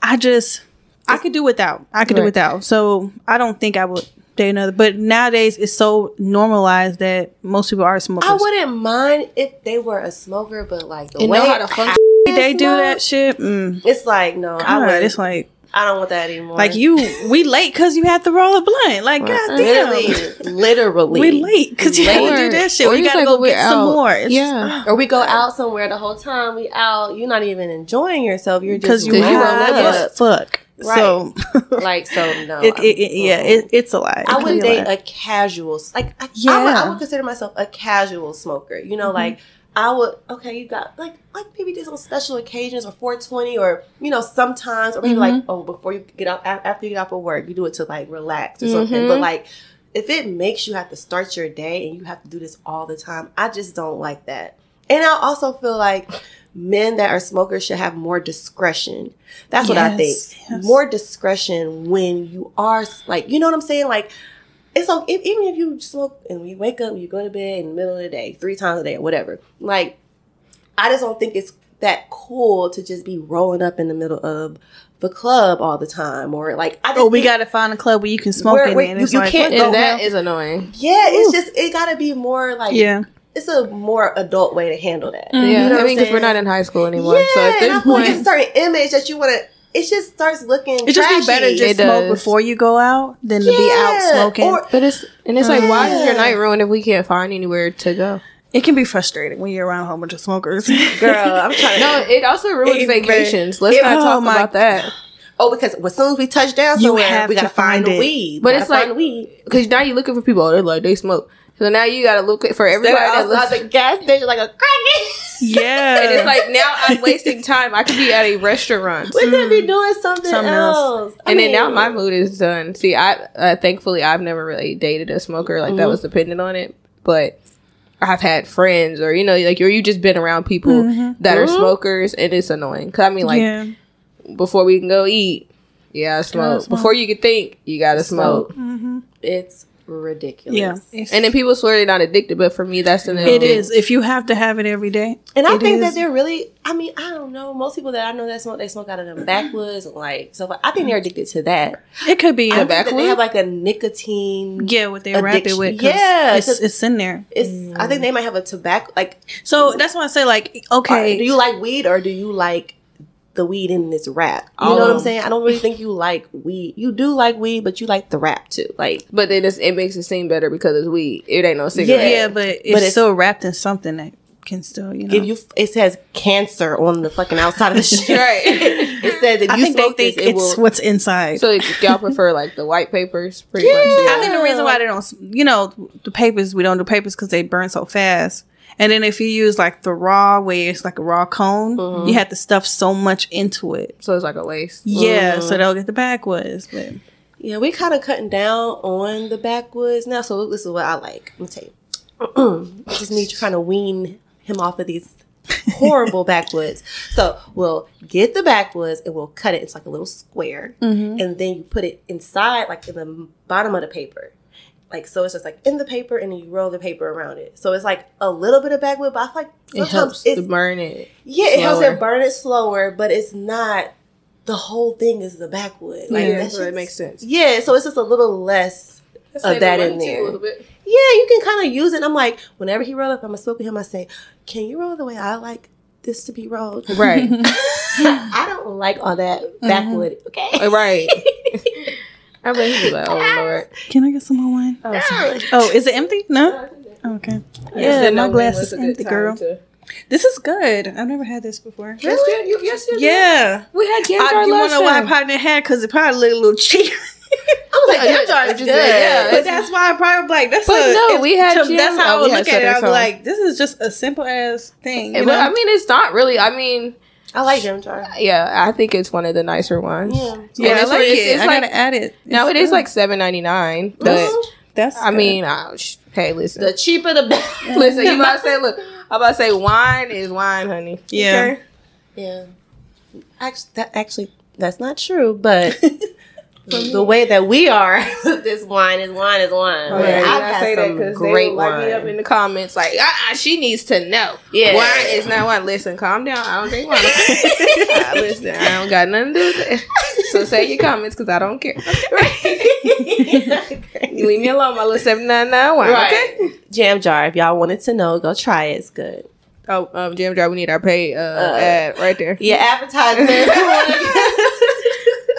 I just, I could do without. I could do without. So I don't think I would date another. But nowadays, it's so normalized that most people are smokers. I wouldn't mind if they were a smoker, but like the And way know how to function. they do that shit. Mm. It's like no, I God, would. it's like I don't want that anymore. like you. We late because you had to roll a blunt. Like God damn. literally, literally, We late because you had to do Or- that shit. or Or you just gotta like go get we're some more. It's- Yeah. Or we go out somewhere the whole time we out. You're not even enjoying yourself. You're just Cause you roll high up. as fuck. Right. So like so. No, it, it, it- yeah, it, it's a lie. I would really date a a casual, like I, I, would, Yeah. I would consider myself a casual smoker. You Mm-hmm. know, like I would. Okay, you got like like maybe just on special occasions or 420 or you know sometimes or maybe like Mm-hmm. oh before you get out a- after you get off of work you do it to like relax or something. Mm-hmm. But like if it makes you have to start your day and you have to do this all the time, I just don't like that. And I also feel like men that are smokers should have more discretion. That's what I think. Yes, yes. More discretion when you are like, you know what I'm saying? Like, it's okay if, even if you smoke and you wake up, you go to bed in the middle of the day, three times a day or whatever. Like, I just don't think it's that cool to just be rolling up in the middle of the club all the time or like. I just Oh, we got to find a club where you can smoke Where- in. where and you- it's you like, can't what go that hell? is annoying. Yeah, it's just it gotta be more like Yeah. It's a more adult way to handle that. Yeah, You know I mean, because we're not in high school anymore. Yeah, so at and I this point like it's a certain image that you want to. It just starts looking. It just be better trashy. just It smoke does. before you go out than to be out smoking. or- but it's and it's like, why is your night ruined if we can't find anywhere to go? it can be frustrating when you're around a whole bunch of smokers. Girl, I'm trying to. No, it also ruins It- vacations. Let's it- not oh talk my about that. oh, because as soon as we touch down You somewhere, have we gotta to find, find the weed. But Gotta it's like- weed. Because now you're looking for people. They're like they smoke. So now you gotta look for everybody Everybody that outside looks. the gas station like a crackhead. yeah. And it's like now I'm wasting time. I could be at a restaurant. we could be doing something, Something else. else. I and then now my mood is done. See, I uh, thankfully I've never really dated a smoker like that was dependent on it, but I've had friends or you know like or you just been around people that are Mhm. smokers and it's annoying. Cause I mean like yeah. before we can go eat, yeah, I smoke. smoke. Before you can think, you gotta smoke. It's ridiculous. Yeah, And then people swear they're not addicted, but for me, that's the it is. If you have to have it every day, And I think is. that they're really. I mean, I don't know. Most people that I know that smoke, they smoke out of them backwoods, and like so. I think they're addicted to that. it could be. I think that they have like a nicotine. yeah, what they wrap it addiction. with. 'cause Yeah, it's, it's- it's in there. It's. I think mm. they might have a tobacco. Like, So that's why I say, like, okay, okay, do you like weed or do you like the weed in this wrap? You know what I'm Oh. saying? I don't really think you like weed. You do like weed, but you like the rap too. Like, But then it's, it makes it seem better because it's weed. It ain't no cigarette. yeah, but it's, it's- still wrapped in something that can still, you know. give you. It says cancer on the fucking outside of the shit. Right. it says if I you think they smoke think this, it it's will. what's inside. So y'all prefer like the white papers, pretty much. Yeah. I Yeah. think the reason why they don't, you know, the papers we don't do papers because they burn so fast. And then if you use like the raw, where it's like a raw cone, Mm-hmm. you have to stuff so much into it. So it's like a waste. Yeah, so they'll get the backwoods. But Yeah, we kind of cutting down on the backwoods now. So this is what I like. Let me tell you. I just need to kind of wean him off of these horrible backwoods. So we'll get the backwoods and we'll cut it. It's like a little square, and then you put it inside, like in the bottom of the paper. Like so, it's just like in the paper, and then you roll the paper around it. So it's like a little bit of backwood, but I feel like It sometimes helps to burn it. yeah, it helps slower. it burn it slower, but it's not. The whole thing is the backwood. Like yeah, that so that makes sense. yeah, so it's just a little less of that in there. A little bit. Yeah, you can kind of use it. I'm like, whenever he roll up, I'm gonna smoke with him. I say, "Can you roll the way I like this to be rolled?" Right. I don't like all that mm-hmm. backwood. Okay. right. I bet he'd be like, oh lord. can I get some more wine? Oh, sorry. Oh, is it empty? No. Okay. Yeah, my glass is empty, girl. This is good. I've never had this before. Yes, yeah, you, yes, yes, Yeah. We had jam I, jar you want to know why I time. probably didn't because it probably looked a little cheap. I was like, Yeah, jam jar is it's good. yeah, but that's why I probably like that's. But a, no, we had to- jam- That's how oh, I would look at it. I'd be Soul. like, this is just a simple ass thing. You But know? I mean, it's not really. I mean, I like jam jar. yeah, I think it's one of the nicer ones. Yeah. yeah, And I it's like like- it. it's I like- gotta add it. Now It's it is good. like seven ninety nine, but Mhm. that's. I good. mean, uh, hey, listen, The cheaper the better. listen. You about to say, look, I'm about to say, wine is wine, honey. Yeah. Okay? Yeah. Actually, that actually that's not true, but the, the way that we are this wine is wine is wine. Oh, yeah, I've I had say that some because great they like me up in the comments like, ah, she needs to know. Yeah. wine is not wine. Listen, calm down. I don't drink wine. Listen, I don't got nothing to do with that. So say your comments because I don't care. You leave me alone, my little seven nine nine wine. Right. Okay. Jam jar. If y'all wanted to know, go try it. It's good. Oh, um, Jam Jar, we need our pay uh, ad right there. Yeah, advertisement.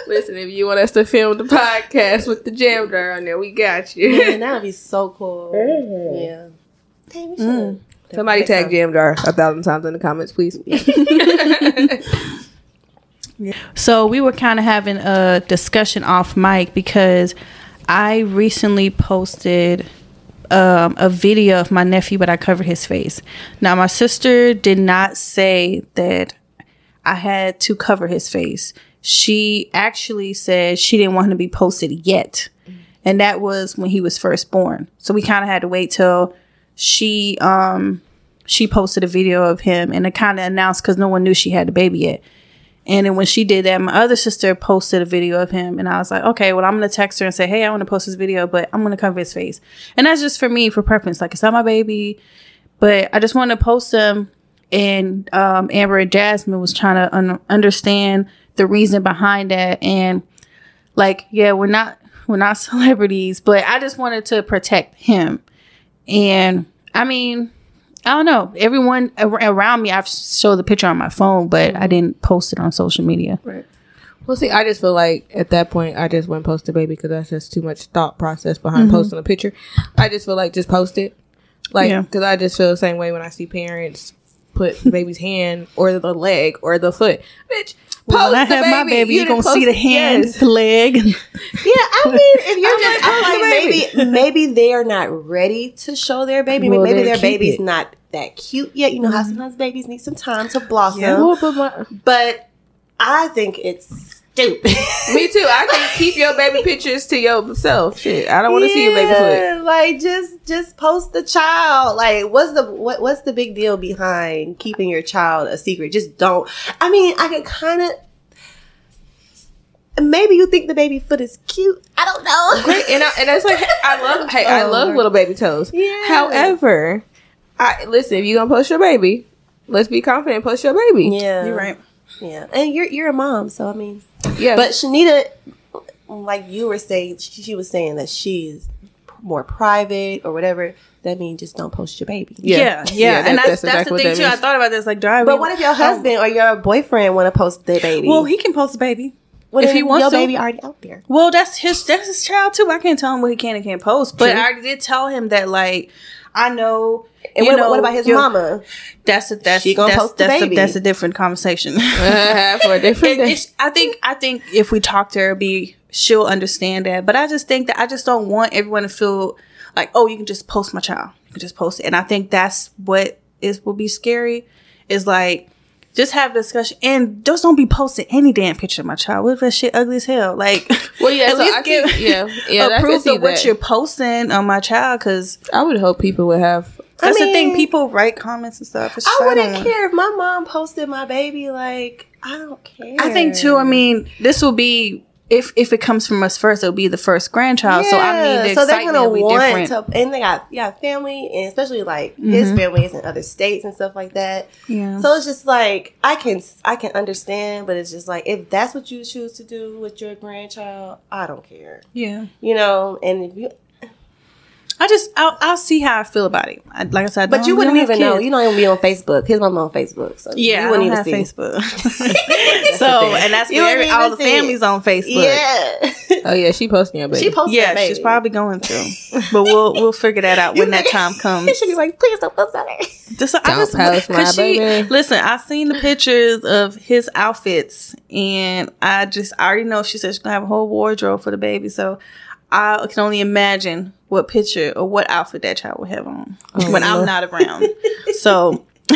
Listen, if you want us to film the podcast with the Jam Jar on there, we got you. Man, that would be so cool. Yeah. Dang, we should. Somebody tag Jam Jar a thousand times in the comments, please. yeah. So we were kind of having a discussion off mic because I recently posted um, a video of my nephew, but I covered his face. Now, my sister did not say that I had to cover his face. She actually said she didn't want him to be posted yet. And that was when he was first born. So we kind of had to wait till she um she posted a video of him and it kind of announced because no one knew she had the baby yet. And then when she did that, my other sister posted a video of him, and I was like, okay, well, I'm gonna text her and say, hey, I want to post this video, but I'm gonna cover his face, and that's just for me for preference. Like it's not my baby, but I just want to post them. And um, Amber and Jasmin was trying to un- understand the reason behind that, and like, yeah, we're not we're not celebrities, but I just wanted to protect him. And I mean, I don't know. Everyone ar- around me, I've showed the picture on my phone, but I didn't post it on social media. Right well, see, I just feel like at that point, I just wouldn't post the baby because that's just too much thought process behind posting a picture. I just feel like just post it. Like, Yeah. because I just feel the same way when I see parents put the baby's hand or the leg or the foot. Bitch, post Well, when I the have my baby, You you're gonna didn't see the hand, Yes. the leg. Yeah, I mean, if you're I'm just, like, I'm like, maybe, maybe they are not ready to show their baby. Well, maybe their baby's it. not that cute yet. You know how mm-hmm. sometimes babies need some time to blossom. Well, but my- But I think it's stupid. me too. I can keep your baby pictures to yourself. Shit, I don't want to see your baby foot. Like just just post the child. Like what's the what what's the big deal behind keeping your child a secret? Just don't. I mean, I can kind of maybe you think the baby foot is cute. I don't know. Great, and I, and it's like I love hey I Oh, love Lord. little baby toes. Yeah. However, I listen if you gonna post your baby, let's be confident. Post your baby. Yeah, You're right. Yeah, and you're you're a mom, so I mean, Yeah, but Shenita, like you were saying, she, she was saying that she's more private or whatever. That means just don't post your baby. Yeah, yeah, that- and that's that's, exactly the thing that too. I thought about this. Like, do I? But what if your husband or your boyfriend want to post their baby? Well, he can post the baby. Well, if then he wants your to. baby already out there. Well, that's his that's his child too. I can't tell him what he can and can't post. But True. I did tell him that like I know. And you what, know, what about his mama? That's a that's She gonna that's, post the baby. A, that's a different conversation. Uh-huh, for a different day. it's- I think I think if we talk to her, be she'll understand that. But I just think that I just don't want everyone to feel like, oh, you can just post my child, you can just post it. And I think that's what is will be scary. Is like just have discussion and just don't be posting any damn picture of my child. What if that shit ugly as hell? Like, Well, yeah, at so least I give think- yeah, yeah, I can proof of what that. you're posting on my child because I would hope people would have. that's the thing. People write comments and stuff. It's just- I wouldn't want- care if my mom posted my baby. Like, I don't care. I think too. I mean, this will be if if it comes from us first, it'll be the first grandchild. So I mean, the so they're gonna want to, and they got yeah family, and especially like his mm-hmm. family is in other states and stuff like that. yeah. So it's just like I can I can understand, but it's just like if that's what you choose to do with your grandchild, I don't care, yeah. you know. And if you, I just I'll, I'll see how I feel about it. I, like I said, I but you wouldn't don't have even know. You don't even be on Facebook. His mom on Facebook, so yeah, you wouldn't don't even have see. Facebook. so and that's You where all the see it. families on Facebook. Yeah, Oh yeah, she posting your baby. she posted. Yeah, that she's probably going to, but we'll we'll figure that out when that time comes. She should be like, please don't post that. Just, I Don't just, post my 'cause she, baby. Listen, I've seen the pictures of his outfits, and I just I already know she said she's gonna have a whole wardrobe for the baby. So I can only imagine what picture or what outfit that child will have on oh, when I'm not around. so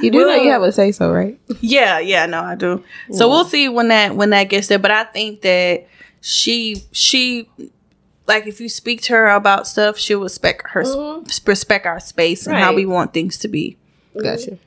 you do know you have a say so, right? yeah, yeah, no, I do. So we'll see when that when that gets there. But I think that she she like if you speak to her about stuff, she'll respect her mm-hmm. respect our space and how we want things to be. Mm-hmm. Gotcha.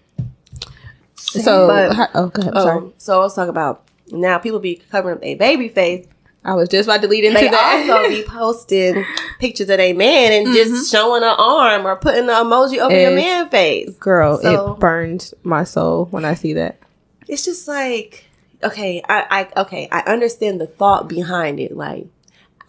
So, But- oh, go ahead. I'm oh, sorry. Oh, so let's talk about now. People be covering up a baby face. I was just about to lead into They that. also be posting pictures of their man and just mm-hmm. showing an arm or putting an emoji over your man face. Girl, So- it burns my soul when I see that. It's just like, okay, I, I okay, I understand the thought behind it. Like,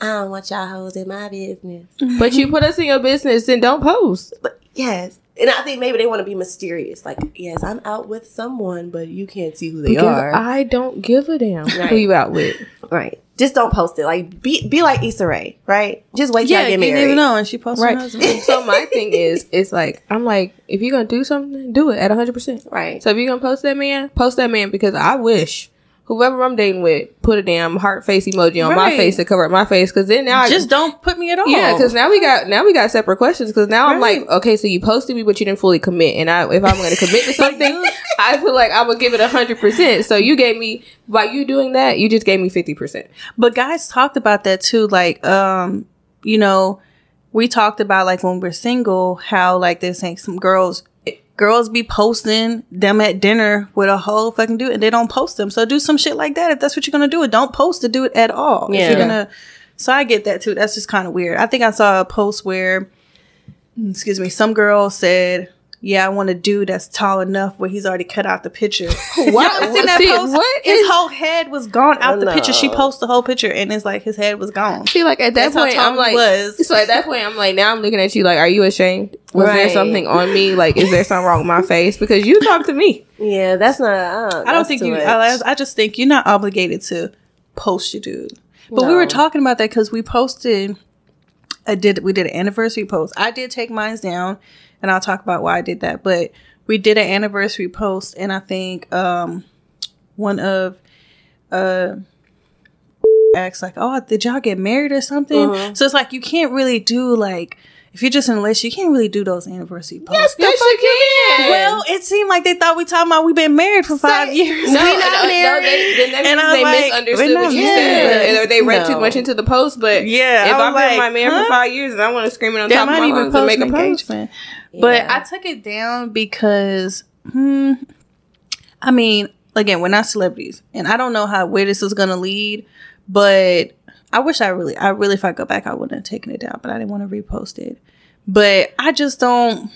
I don't want y'all hoes in my business. But you put us in your business and don't post. But yes. And I think maybe they want to be mysterious. Like, yes, I'm out with someone, but you can't see who they Because are. I don't give a damn Right. who you out with. right. Just don't post it. Like, be be like Issa Rae, right? Just wait till Yeah, I you get didn't married. even know, and she posted Right. her so my thing is, it's like I'm like, if you're gonna do something, do it at 100. percent Right. So if you're gonna post that man, post that man because I wish whoever I'm dating with put a damn heart face emoji on my face to cover up my face. Because then now I Just I don't put me at all. yeah, because now we got now we got separate questions. Because now I'm like, okay, so you posted me, but you didn't fully commit. And I, if I'm going to commit to something, I feel like I'm gonna give it a hundred percent. So you gave me by you doing that, you just gave me fifty percent. But guys talked about that too. Like, um, you know, we talked about like when we're single, how like they're saying some girls girls be posting them at dinner with a whole fucking dude and they don't post them. So do some shit like that if that's what you're gonna do. It don't post to do it at all. Yeah. If you're gonna so I get that too. That's just kind of weird. I think I saw a post where excuse me, some girl said yeah, I want a dude that's tall enough where he's already cut out the picture. What? Y'all seen that See, post? what his is- whole head was gone out the picture. She No. posted the whole picture, and it's like his head was gone. See, like at that That's how point, tall I'm like, was. so at that point, I'm like, now I'm looking at you like, are you ashamed? Was there something on me? Like, is there something wrong with my face? Because you talk to me. Yeah, that's not. Uh, I don't, I don't think you. I, I just think you're not obligated to post your dude. But we were talking about that because we posted. I did. We did an anniversary post. I did take mine down, and I'll talk about why I did that. But we did an anniversary post, and I think um, one of uh acts like, "Oh, did y'all get married or something?" So it's like you can't really do like if you're just in a list, you can't really do those anniversary posts. Yes, you can. Well, it seemed like they thought we talking about we've been married for five Say- years. No, We no, not no, married. they, then that And means I'm they like, misunderstood we're what you married. said, or they read too much into the post. But Yeah, if I I've was been like, my man huh? for five years and I want to scream it on They top of might my even lungs to post make an a post, But I took it down because, hmm, I mean, again, we're not celebrities, and I don't know how where this is gonna lead, but I wish I really, I really, if I go back, I wouldn't have taken it down, but I didn't want to repost it. But I just don't.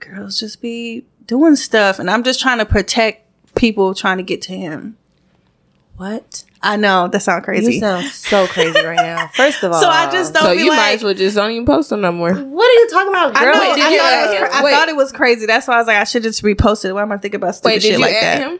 Girls just be doing stuff, and I'm just trying to protect people trying to get to him. What? I know that sounds crazy. You sound so crazy right now. First of all, so I just don't So be you like, might as well just don't even post them no more. What are you talking about, I, girl? know, Wait, I, did you thought add it was cra- I thought it was crazy. That's why I was like, I should just repost it. Why am I thinking about stupid Wait, did shit you like add that? him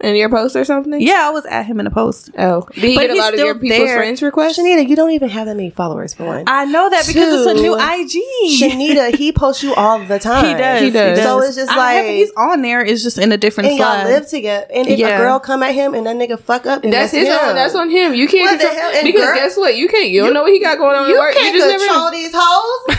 in your post or something? Yeah, I was at him in a post. Oh, did he But get a he's lot of your still people's there. friends requests? Shenita, you don't even have that many followers for one. I know that because it's a new IG. Shenita, he posts you all the time. He does. He does. So it's just I like, he's on there. It's just in a different and y'all slide. live together. And if Yeah. a girl come at him and that nigga fuck up, then That's that's, his him. own. That's on him. You can't What the control hell? And because girl- guess what? You can't. You don't know what he got going on You at work. can't you just never control know. these hoes.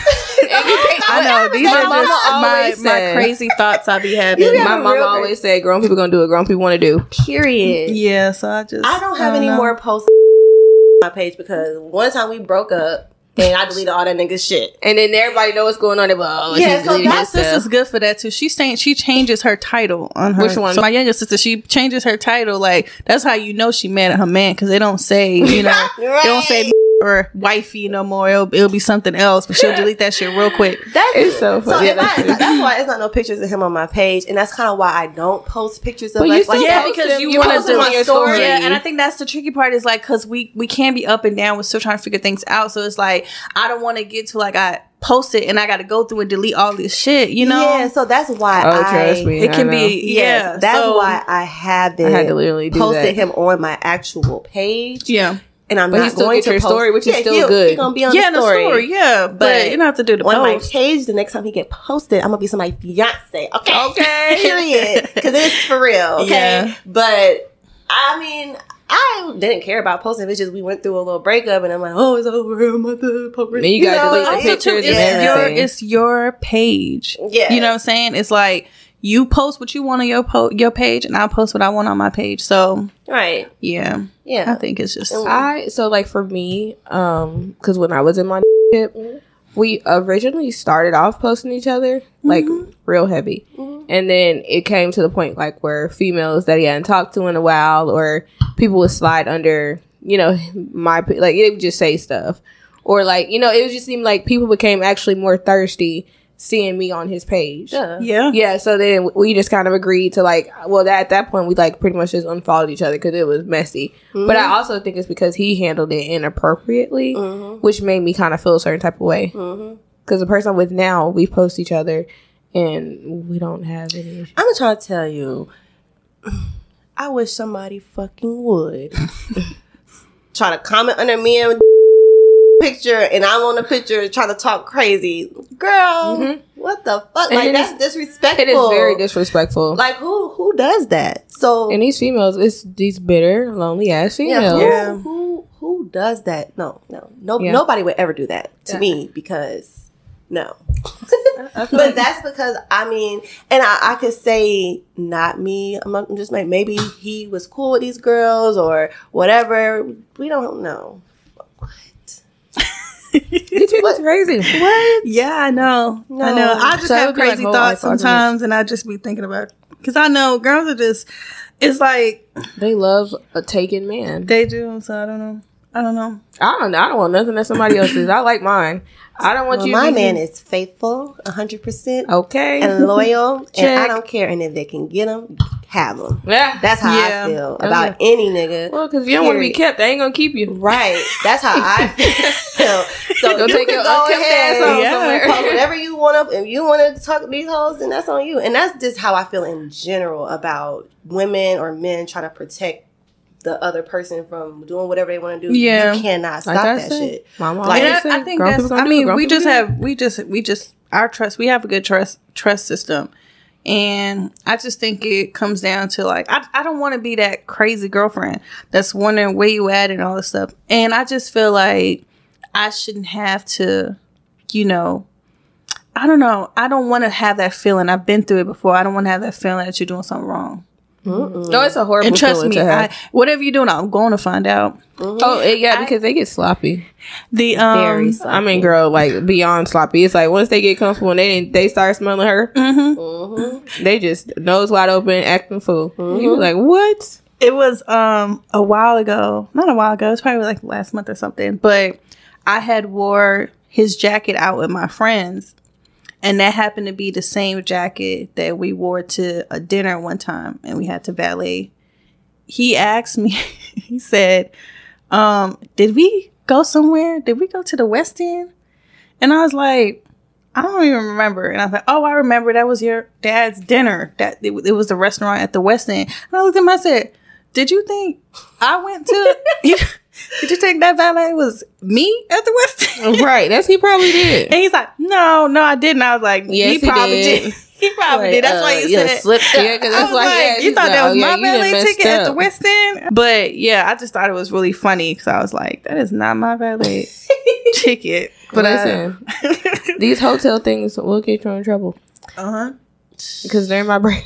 I know these are just my, my crazy thoughts I be having. My got- mama always said, "Grown people gonna do what grown people want to do." Period. yeah, so I just I don't have any know. more posts on my page because one time we broke up and I deleted all that nigga shit. And then everybody know what's going on. They oh, Yeah, so My sister's good for that too. She's saying she changes her title on her. Which one? So my younger sister, she changes her title. Like that's how you know she mad at her man because they don't say you know they don't say or wifey no more. It'll, it'll be something else, but she'll delete that shit real quick. That's so So funny. if Yeah, that's I, true. that's why it's not no pictures of him on my page, and that's kind of why I don't post pictures of But you like, still like Yeah, post because them. you You want to them do on your story. Yeah, and I think that's the tricky part is like because we we can be up and down. We're still trying to figure things out. So it's like I don't want to get to like I post it and I got to go through and delete all this shit. You know, yeah. So that's why Oh, I, trust me. it can I know. be Yes, yeah. that's so- why I haven't I had to literally do posted that. him on my actual page. yeah. And I'm But not he still going get to your post- story, which is Yeah, still he'll- good. He gonna be on Yeah, the story. yeah, but, But you don't have to do the on my post. page, the next time he get posted, I'm gonna be somebody's fiance. Okay, Okay. period. Because it's for real. Okay, Yeah. but I mean. I didn't care about posting. It's just we went through a little breakup, and I'm like, "Oh, it's over." I'm about to post it. Then you gotta delete the I- pictures it's and your everything. it's your page. Yeah. You know what I'm saying? It's like you post what you want on your po- your page, and I post what I want on my page. So right? yeah, Yeah, I think it's just I so like for me, um, because when I was in my ship, mm-hmm. we originally started off posting each other like mm-hmm. real heavy, mm-hmm. and then it came to the point like where females that he hadn't talked to in a while, or people would slide under, you know, my like it would just say stuff, or like you know, it would just seem like people became actually more thirsty seeing me on his page. yeah. Yeah, so then we just kind of agreed to like, well, that, at that point we like pretty much just unfollowed each other because it was messy. Mm-hmm. But I also think it's because he handled it inappropriately, mm-hmm. which made me kind of feel a certain type of way. Mm-hmm. Because the person I'm with now, we post each other, and we don't have any issues. I'm trying to tell you. I wish somebody fucking would try to comment under me and picture, and I'm on the picture trying to talk crazy, girl. Mm-hmm. What the fuck? And like that's is- disrespectful. It is very disrespectful. Like who who does that? So and these females, it's these bitter, lonely ass females. who, Yeah. who who does that? No, no, no. Yeah. Nobody would ever do that to me because no. but that's because I mean, and I, I could say not me. I'm, not- I'm just like maybe he was cool with these girls or whatever. We don't know. These people's crazy. What? Yeah, I know. I know. I just So have would be like crazy thoughts life arguments. sometimes, and I just be thinking about because I know girls are just. It's like They love a taken man. they do, so I don't know. I don't know. I don't know. I don't want nothing that somebody else is. I like mine. I don't want Well, you. my to be- man is faithful, hundred percent, okay and loyal, and I don't care. And if they can get him, have them. Yeah. That's how Yeah. I feel Okay. about any nigga. well, because if you don't want to be kept, they ain't gonna keep you. Right. That's how I feel. So Go you take can your go unkept ahead ass on and somewhere. post whatever you want to. If you want to talk to these hoes, then that's on you. And that's just how I feel in general about women or men trying to protect the other person from doing whatever they want to do. Yeah. You cannot stop Like that said, shit. Mama Like, And I, I think that's. I mean, we just have we just we just our trust. We have a good trust trust system, and I just think it comes down to like I I don't want to be that crazy girlfriend that's wondering where you at and all this stuff. And I just feel like I shouldn't have to, you know. I don't know. I don't want to have that feeling. I've been through it before. I don't want to have that feeling that you're doing something wrong. No, it's a horrible thing. And trust me, to have. I, whatever you're doing, I'm going to find out. oh, it- yeah, because they get sloppy. The um, Very I mean, girl, like beyond sloppy. It's like once they get comfortable and they they start smelling her, mhm. Mm-hmm. They just nose wide open, acting fool. You be like, what? It was um a while ago, not a while ago. It was probably like last month or something. But I had wore his jacket out with my friends, and that happened to be the same jacket that we wore to a dinner one time, and we had to valet. He asked me. he said, um, "Did we go somewhere? Did we go to the West End?" And I was like. I don't even remember. And I was like, oh, I remember that was your dad's dinner. That it, it was the restaurant at the West End. And I looked at him, I said, did you think I went to, did you take that valet It was me at the West End? right. That's he probably did. And he's like, no, no, I didn't. I was like, Yes, he he probably did. did. He probably Like, did. That's why uh, you yeah, said slipped yeah, 'cause I that's why like, yeah, you thought like, that oh, was my valet ticket at the up. West End? But yeah, I just thought it was really funny because I was like, that is not my valet ticket. But Listen, uh, these hotel things will get you in trouble uh-huh. because they're in my brain.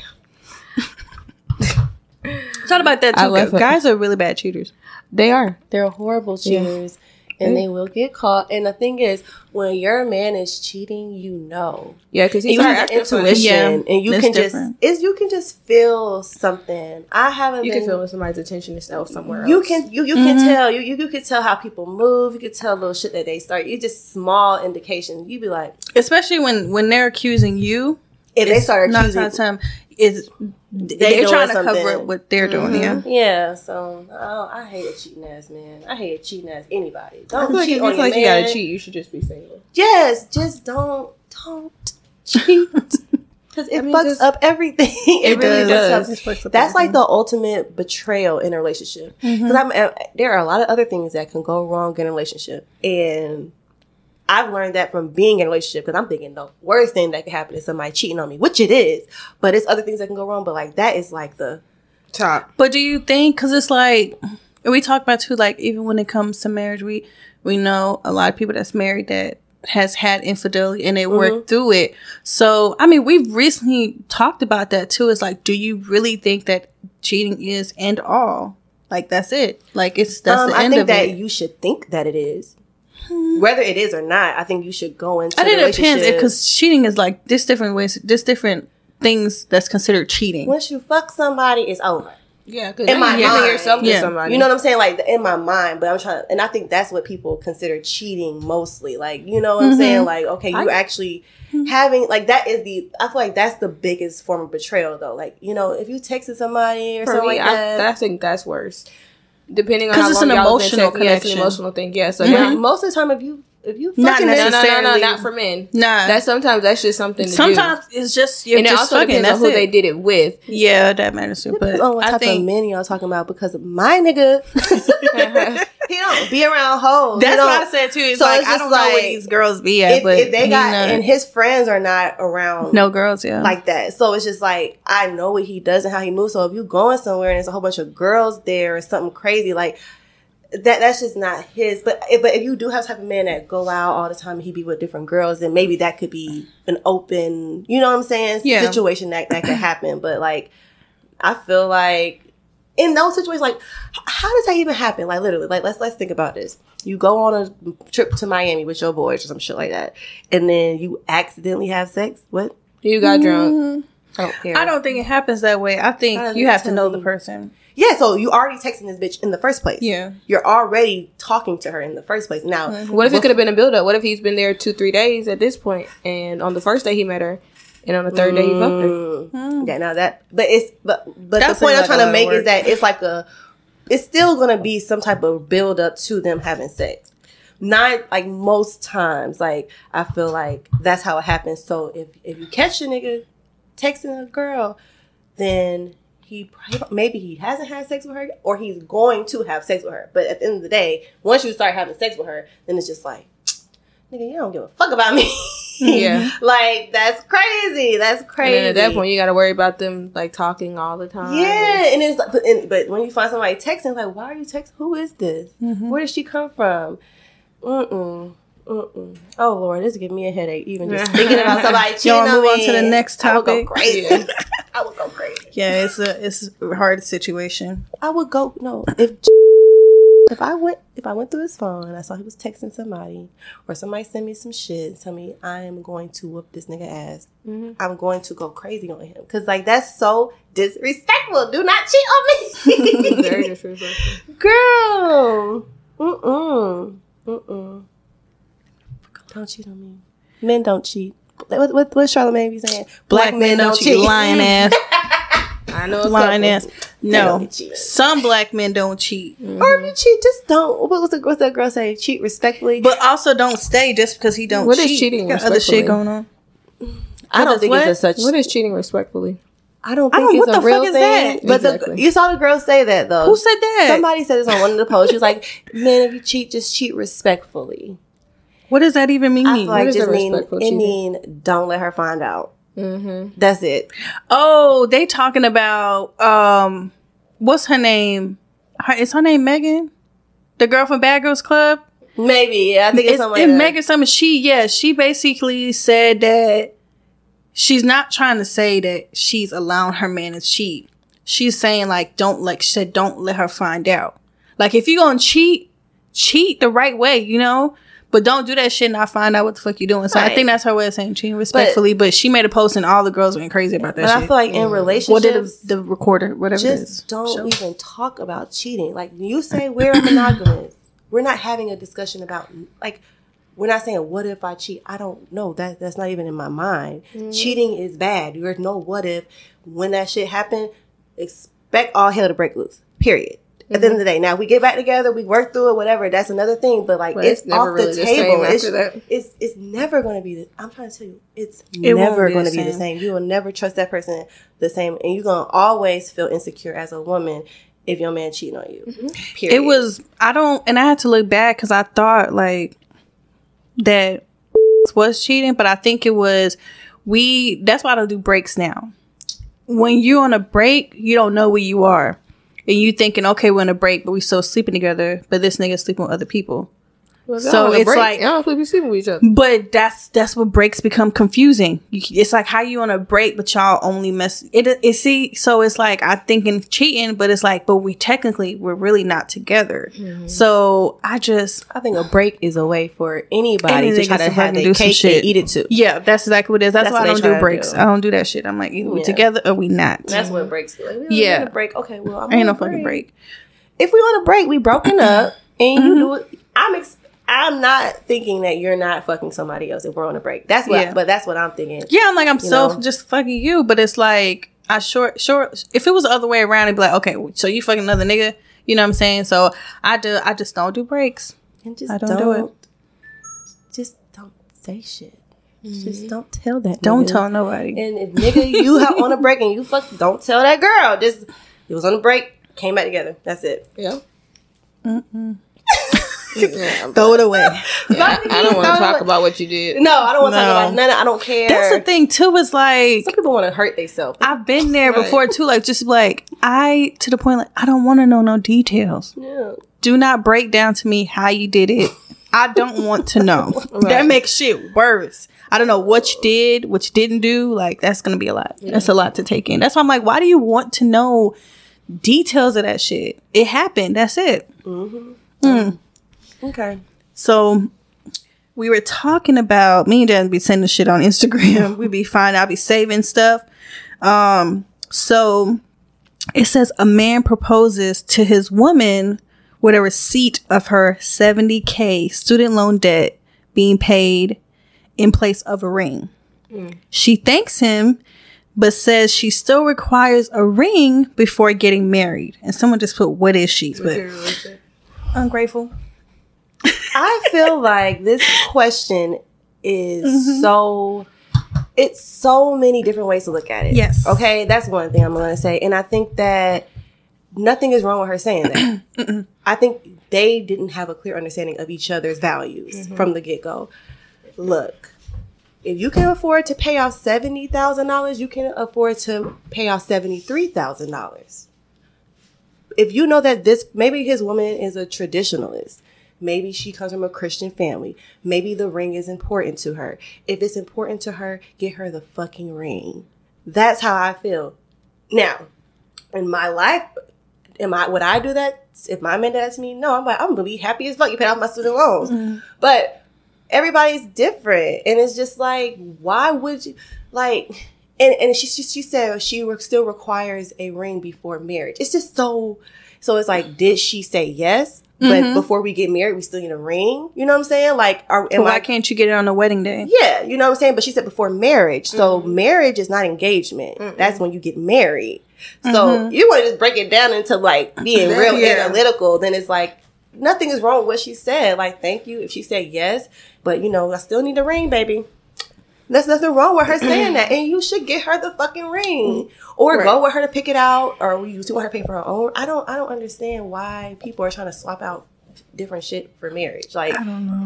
Talk about that too. Guys are really bad cheaters. They are. They're horrible cheaters. And they will get caught. And the thing is, when your man is cheating, you know. Yeah, because you have the acting funny. intuition, Yeah, and you can different. just is you can just feel something. I haven't You been. can feel when somebody's attention is elsewhere. You else. can you you can mm-hmm. tell you, you you can tell how people move. You can tell little shit that they start. You just small indications. You be like, Especially when when they're accusing you. if they start accusing, of time is they're trying to something. cover up what they're doing. Yeah. yeah. So oh, I hate a cheating ass man. I hate a cheating ass anybody. Don't feel like cheat if on you your feel like you gotta cheat, you should just be single. Yes, just don't don't cheat because it mean, fucks 'cause up everything. It, really does. does. It fucks up That's like the ultimate betrayal in a relationship. Because I'm uh, there are a lot of other things that can go wrong in a relationship, and I've learned that from being in a relationship. Because I'm thinking the worst thing that could happen is somebody cheating on me, which it is. But it's other things that can go wrong. But like that is like the Top. But do you think? Because it's like we talk about too. Like even when it comes to marriage, we we know a lot of people that's married that has had infidelity and they worked through it. So I mean, we've recently talked about that too. It's like, do you really think that cheating is end all? Like that's it. Like it's that's um, the I end think of that it. you should think that it is. Mm-hmm. Whether it is or not, I think you should go into. I think the it depends because cheating is like this different ways, this different things that's considered cheating. once you fuck somebody, it's over. Yeah, because In my you're mind. yourself to Yeah. somebody. You know what I'm saying? Like in my mind, but I'm trying, to, and I think that's what people consider cheating mostly. Like, you know what I'm saying? Mm-hmm. Like, okay, you actually mm-hmm. having like that is the. I feel like that's the biggest form of betrayal, though. Like, you know, if you texted somebody or For something me, like that, I, I think that's worse. Depending on how it's long an y'all been emotional yeah, it's an connection. emotional thing. Yeah, so mm-hmm. Yeah, yeah. most of the time, if you if you Not fucking No, no, no, no, not for men. Nah, that sometimes that's just something. To sometimes it's just you're do. and it also fucking. depends on That's who it. they did it with. Yeah, that matters too. But Oh, what I type think of men y'all talking about? Because my nigga, he don't be around hoes. That's don't- what I said too. It's so like it's I don't know where like, these girls be at, If, but if they got not- and his friends are not around, no girls. Yeah, like that. So it's just like I know what he does and how he moves. So if you going somewhere and there's a whole bunch of girls there or something crazy, like that that's just not his. But if, but if you do have type of man that go out all the time and he be with different girls, then maybe that could be an open, you know what I'm saying, Yeah. situation that that could happen. But like I feel like in those situations, like how does that even happen? Like literally, like let's let's think about this. You go on a trip to Miami with your boys or some shit like that, and then you accidentally have sex. What? You got drunk. Mm-hmm. I don't care. I don't think it happens that way. I think you have to know the person. Yeah, so you already texting this bitch in the first place. Yeah. You're already talking to her in the first place. Now, What if it could have been a build up? What if he's been there two, three days at this point, and on the first day he met her, and on the third day he fucked her? Mm, yeah, now that, but it's, but, but That the point I'm like trying to make is that it's like a, it's still gonna be some type of build up to them having sex. Not like most times, like I feel like that's how it happens. So if if you catch a nigga texting a girl, then he maybe he hasn't had sex with her or he's going to have sex with her. But at the end of the day, once you start having sex with her, then it's just like, nigga, you don't give a fuck about me. Yeah. like that's crazy. That's crazy. then at that point, you got to worry about them like talking all the time. yeah, and it's like, but, and, but when you find somebody texting, it's like, why are you texting? Who is this? Mm-hmm. Where did she come from? Mm-mm. Mm-mm. Oh Lord, this is giving me a headache. Even just thinking about somebody cheating Y'all on move on me. to the next topic. I would go topic? crazy. Yeah. I would go crazy. Yeah, it's a it's a hard situation. I would go no if if I went if I went through his phone and I saw he was texting somebody or somebody send me some shit tell me I am going to whoop this nigga ass, I'm going to go crazy on him because like that's so disrespectful. Do not cheat on me, Very disrespectful. girl. Mm mm mm mm. Don't cheat on me. Men don't cheat. What what what Charlamagne be saying? Black, men don't cheat. Lying ass. I know. a Lying ass. No. Some black men don't cheat. Mm-hmm. Or if you cheat, just don't. What was the, what's that girl say? Cheat respectfully. But also don't stay just because he don't What is cheat. cheating He got other shit going on. I don't does think what? it's a such. What is cheating respectfully? I don't I don't- it's what a the real fuck is thing. that? But the, you saw the girl say that though. Who said that? Somebody said this on one of the posts. She was like, "Men, if you cheat, just cheat respectfully." What does that even mean? I feel like is just mean respectful it cheating? mean don't let her find out. Mm-hmm. That's it. oh, they talking about um, what's her name? Her, is her name Megan? The girl from Bad Girls Club. Maybe yeah, I think it's, It's, something like. Megan something. She yeah, she basically said that she's not trying to say that she's allowing her man to cheat. She's saying like don't like she said don't let her find out. Like if you gonna cheat, cheat the right way, you know. But don't do that shit and not find out what the fuck you're doing. So I think that's her way of saying cheating respectfully. But, she made a post and all the girls went crazy about that But shit. I feel like in mm. relationships, what did the, the recorder, whatever it is, just don't show? even talk about cheating. Like you say, we're monogamous. We're not having a discussion about like we're not saying what if I cheat. I don't know that that's not even in my mind. Mm. Cheating is bad. There's no what if. When that shit happened, expect all hell to break loose. Period. At the end of the day, now we get back together, we work through it, whatever. That's another thing. But like But it's, it's never off the really the table. it's, it's it's never going to be. The, I'm trying to tell you, it's It never going to be the same. You will never trust that person the same, and you're gonna always feel insecure as a woman if your man cheating on you. Mm-hmm. Period. it was i don't and i had to look back because i thought like that was cheating but i think it was we that's why i don't do breaks now when you're on a break you don't know where you are and you thinking okay we're on a break but we still sleeping together but this nigga sleeping with other people Well, So y'all on a it's break. like- y'all don't be sleeping with each other. but that's that's what breaks become confusing. You, it's like how you on a break, but y'all only mess it. It see, so it's like I thinking cheating, but it's like, but we technically we're really not together. So I just I think a break is a way for anybody to try niggas to to have fucking their do some cake shit. and eat it too. yeah, that's exactly what it is. That's, That's why I don't do breaks. do. I don't do that shit. I'm like either we together or we not. That's what breaks. Like, we Yeah. yeah, break. Okay, well, I'm Ain't no a fucking break. If we on a break, we broken up, and Mm-hmm. you do it. I'm. Ex- I'm not thinking that you're not fucking somebody else if we're on a break. That's what. Yeah. but that's what I'm thinking. Yeah, I'm like I'm so know? just fucking you, but it's like I short short. If it was the other way around, it'd be like okay, so you fucking another nigga. You know what I'm saying? So I do. I just don't do breaks. And just I don't, don't do it. Just don't say shit. Just mm-hmm. don't tell that. Don't nigga. tell nobody. And if nigga you have on a break and you fuck, don't tell that girl. Just it was on a break, came back together. That's it. Yeah. Yeah, Throw it away. I don't want to talk about what you did. No, I don't want to No. talk about none. of- I don't care. That's the thing too. Is like Some people want to hurt themselves. I've been there Right. before too. Like just like I to the point like I don't want to know no details. Yeah. Do not break down to me how you did it. I don't want to know. That makes shit worse. I don't know what you did, what you didn't do. Like that's gonna be a lot. That's a lot to take in. That's why I'm like, why do you want to know details of that shit? It happened. That's it. Mm-hmm. Hmm. Okay. So we were talking about me and Jen be sending shit on Instagram. We'd be fine. I'd be saving stuff. Um, so it says a man proposes to his woman with a receipt of her 70k student loan debt being paid in place of a ring. She thanks him, but says she still requires a ring before getting married. And someone just put, "What is she?" But ungrateful. I feel like this question is Mm-hmm. so it's so many different ways to look at it. Yes. Okay, that's one thing I'm going to say, and I think that nothing is wrong with her saying that. I think they didn't have a clear understanding of each other's values Mm-hmm. from the get go. Look, if you can afford to pay off seventy thousand dollars, you can afford to pay off seventy three thousand dollars. If you know that this maybe his woman is a traditionalist, maybe she comes from a Christian family, maybe the ring is important to her. If it's important to her, get her the fucking ring. That's how I feel. Now, in my life, am I would I do that if my man to me? No, I'm like I'm gonna be happy as fuck. You paid off my student loans, mm-hmm. but everybody's different, and it's just like why would you like? And and she she, she said she still requires a ring before marriage. It's just so so. It's like did she say yes? But mm-hmm. before we get married, we still need a ring. You know what I'm saying? Like, are, why I can't you get it on the wedding day? yeah, you know what I'm saying? But she said before marriage. So mm-hmm. marriage is not engagement. That's when you get married. So mm-hmm. you want to just break it down into like being real Yeah. analytical, then it's like nothing is wrong with what she said. Like, thank you if she said yes, but you know, I still need a ring, baby. There's nothing wrong with her saying that, and you should get her the fucking ring, or go with her to pick it out, or you still want her to pay for her own. I don't, I don't understand why people are trying to swap out different shit for marriage. Like,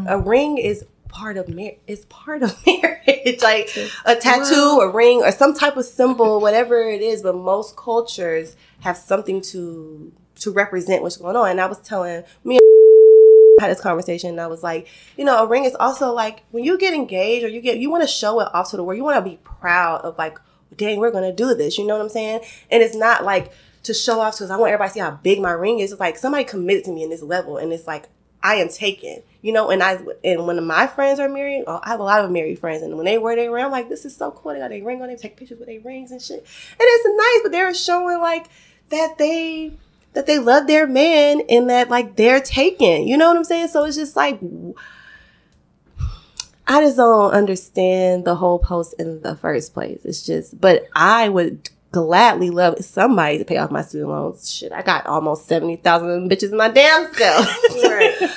a ring is part of marriage. It's part of marriage, like a tattoo, a ring, or some type of symbol, whatever it is. But most cultures have something to to represent what's going on. And I was telling me had this conversation and I was like, you know, a ring is also like when you get engaged or you get you want to show it off to the world. You want to be proud of like, dang, we're gonna do this. You know what I'm saying? And it's not like to show off because I want everybody to see how big my ring is. It's like somebody committed to me in this level, and it's like I am taken. You know, and I and when my friends are married, oh, I have a lot of married friends, and when they wear their ring, I'm like, this is so cool. They got their ring on, they take pictures with their rings and shit, and it's nice. But they're showing like that they that they love their man and that like they're taken. You know what I'm saying? So it's just like I just don't understand the whole post in the first place. It's just, but I would gladly love somebody to pay off my student loans. Shit, I got almost seventy thousand bitches in my damn self.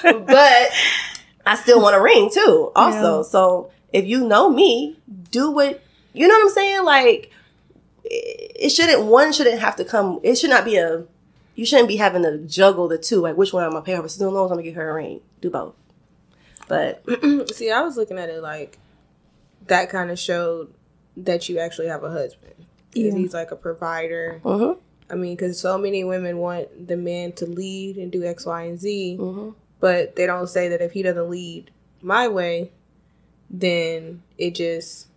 but I still want a ring too. Also, so if you know me, do what you know what I'm saying. Like it shouldn't. One shouldn't have to come. It should not be a. You shouldn't be having to juggle the two. Like which one I'm gonna pay her student loans? I'm gonna get her a ring. Do both. But See, I was looking at it like that kind of showed that you actually have a husband. 'Cause He's like a provider. mhm. I mean, because so many women want the man to lead and do X, Y, and Z, Mhm. but they don't say that if he doesn't lead my way, then it just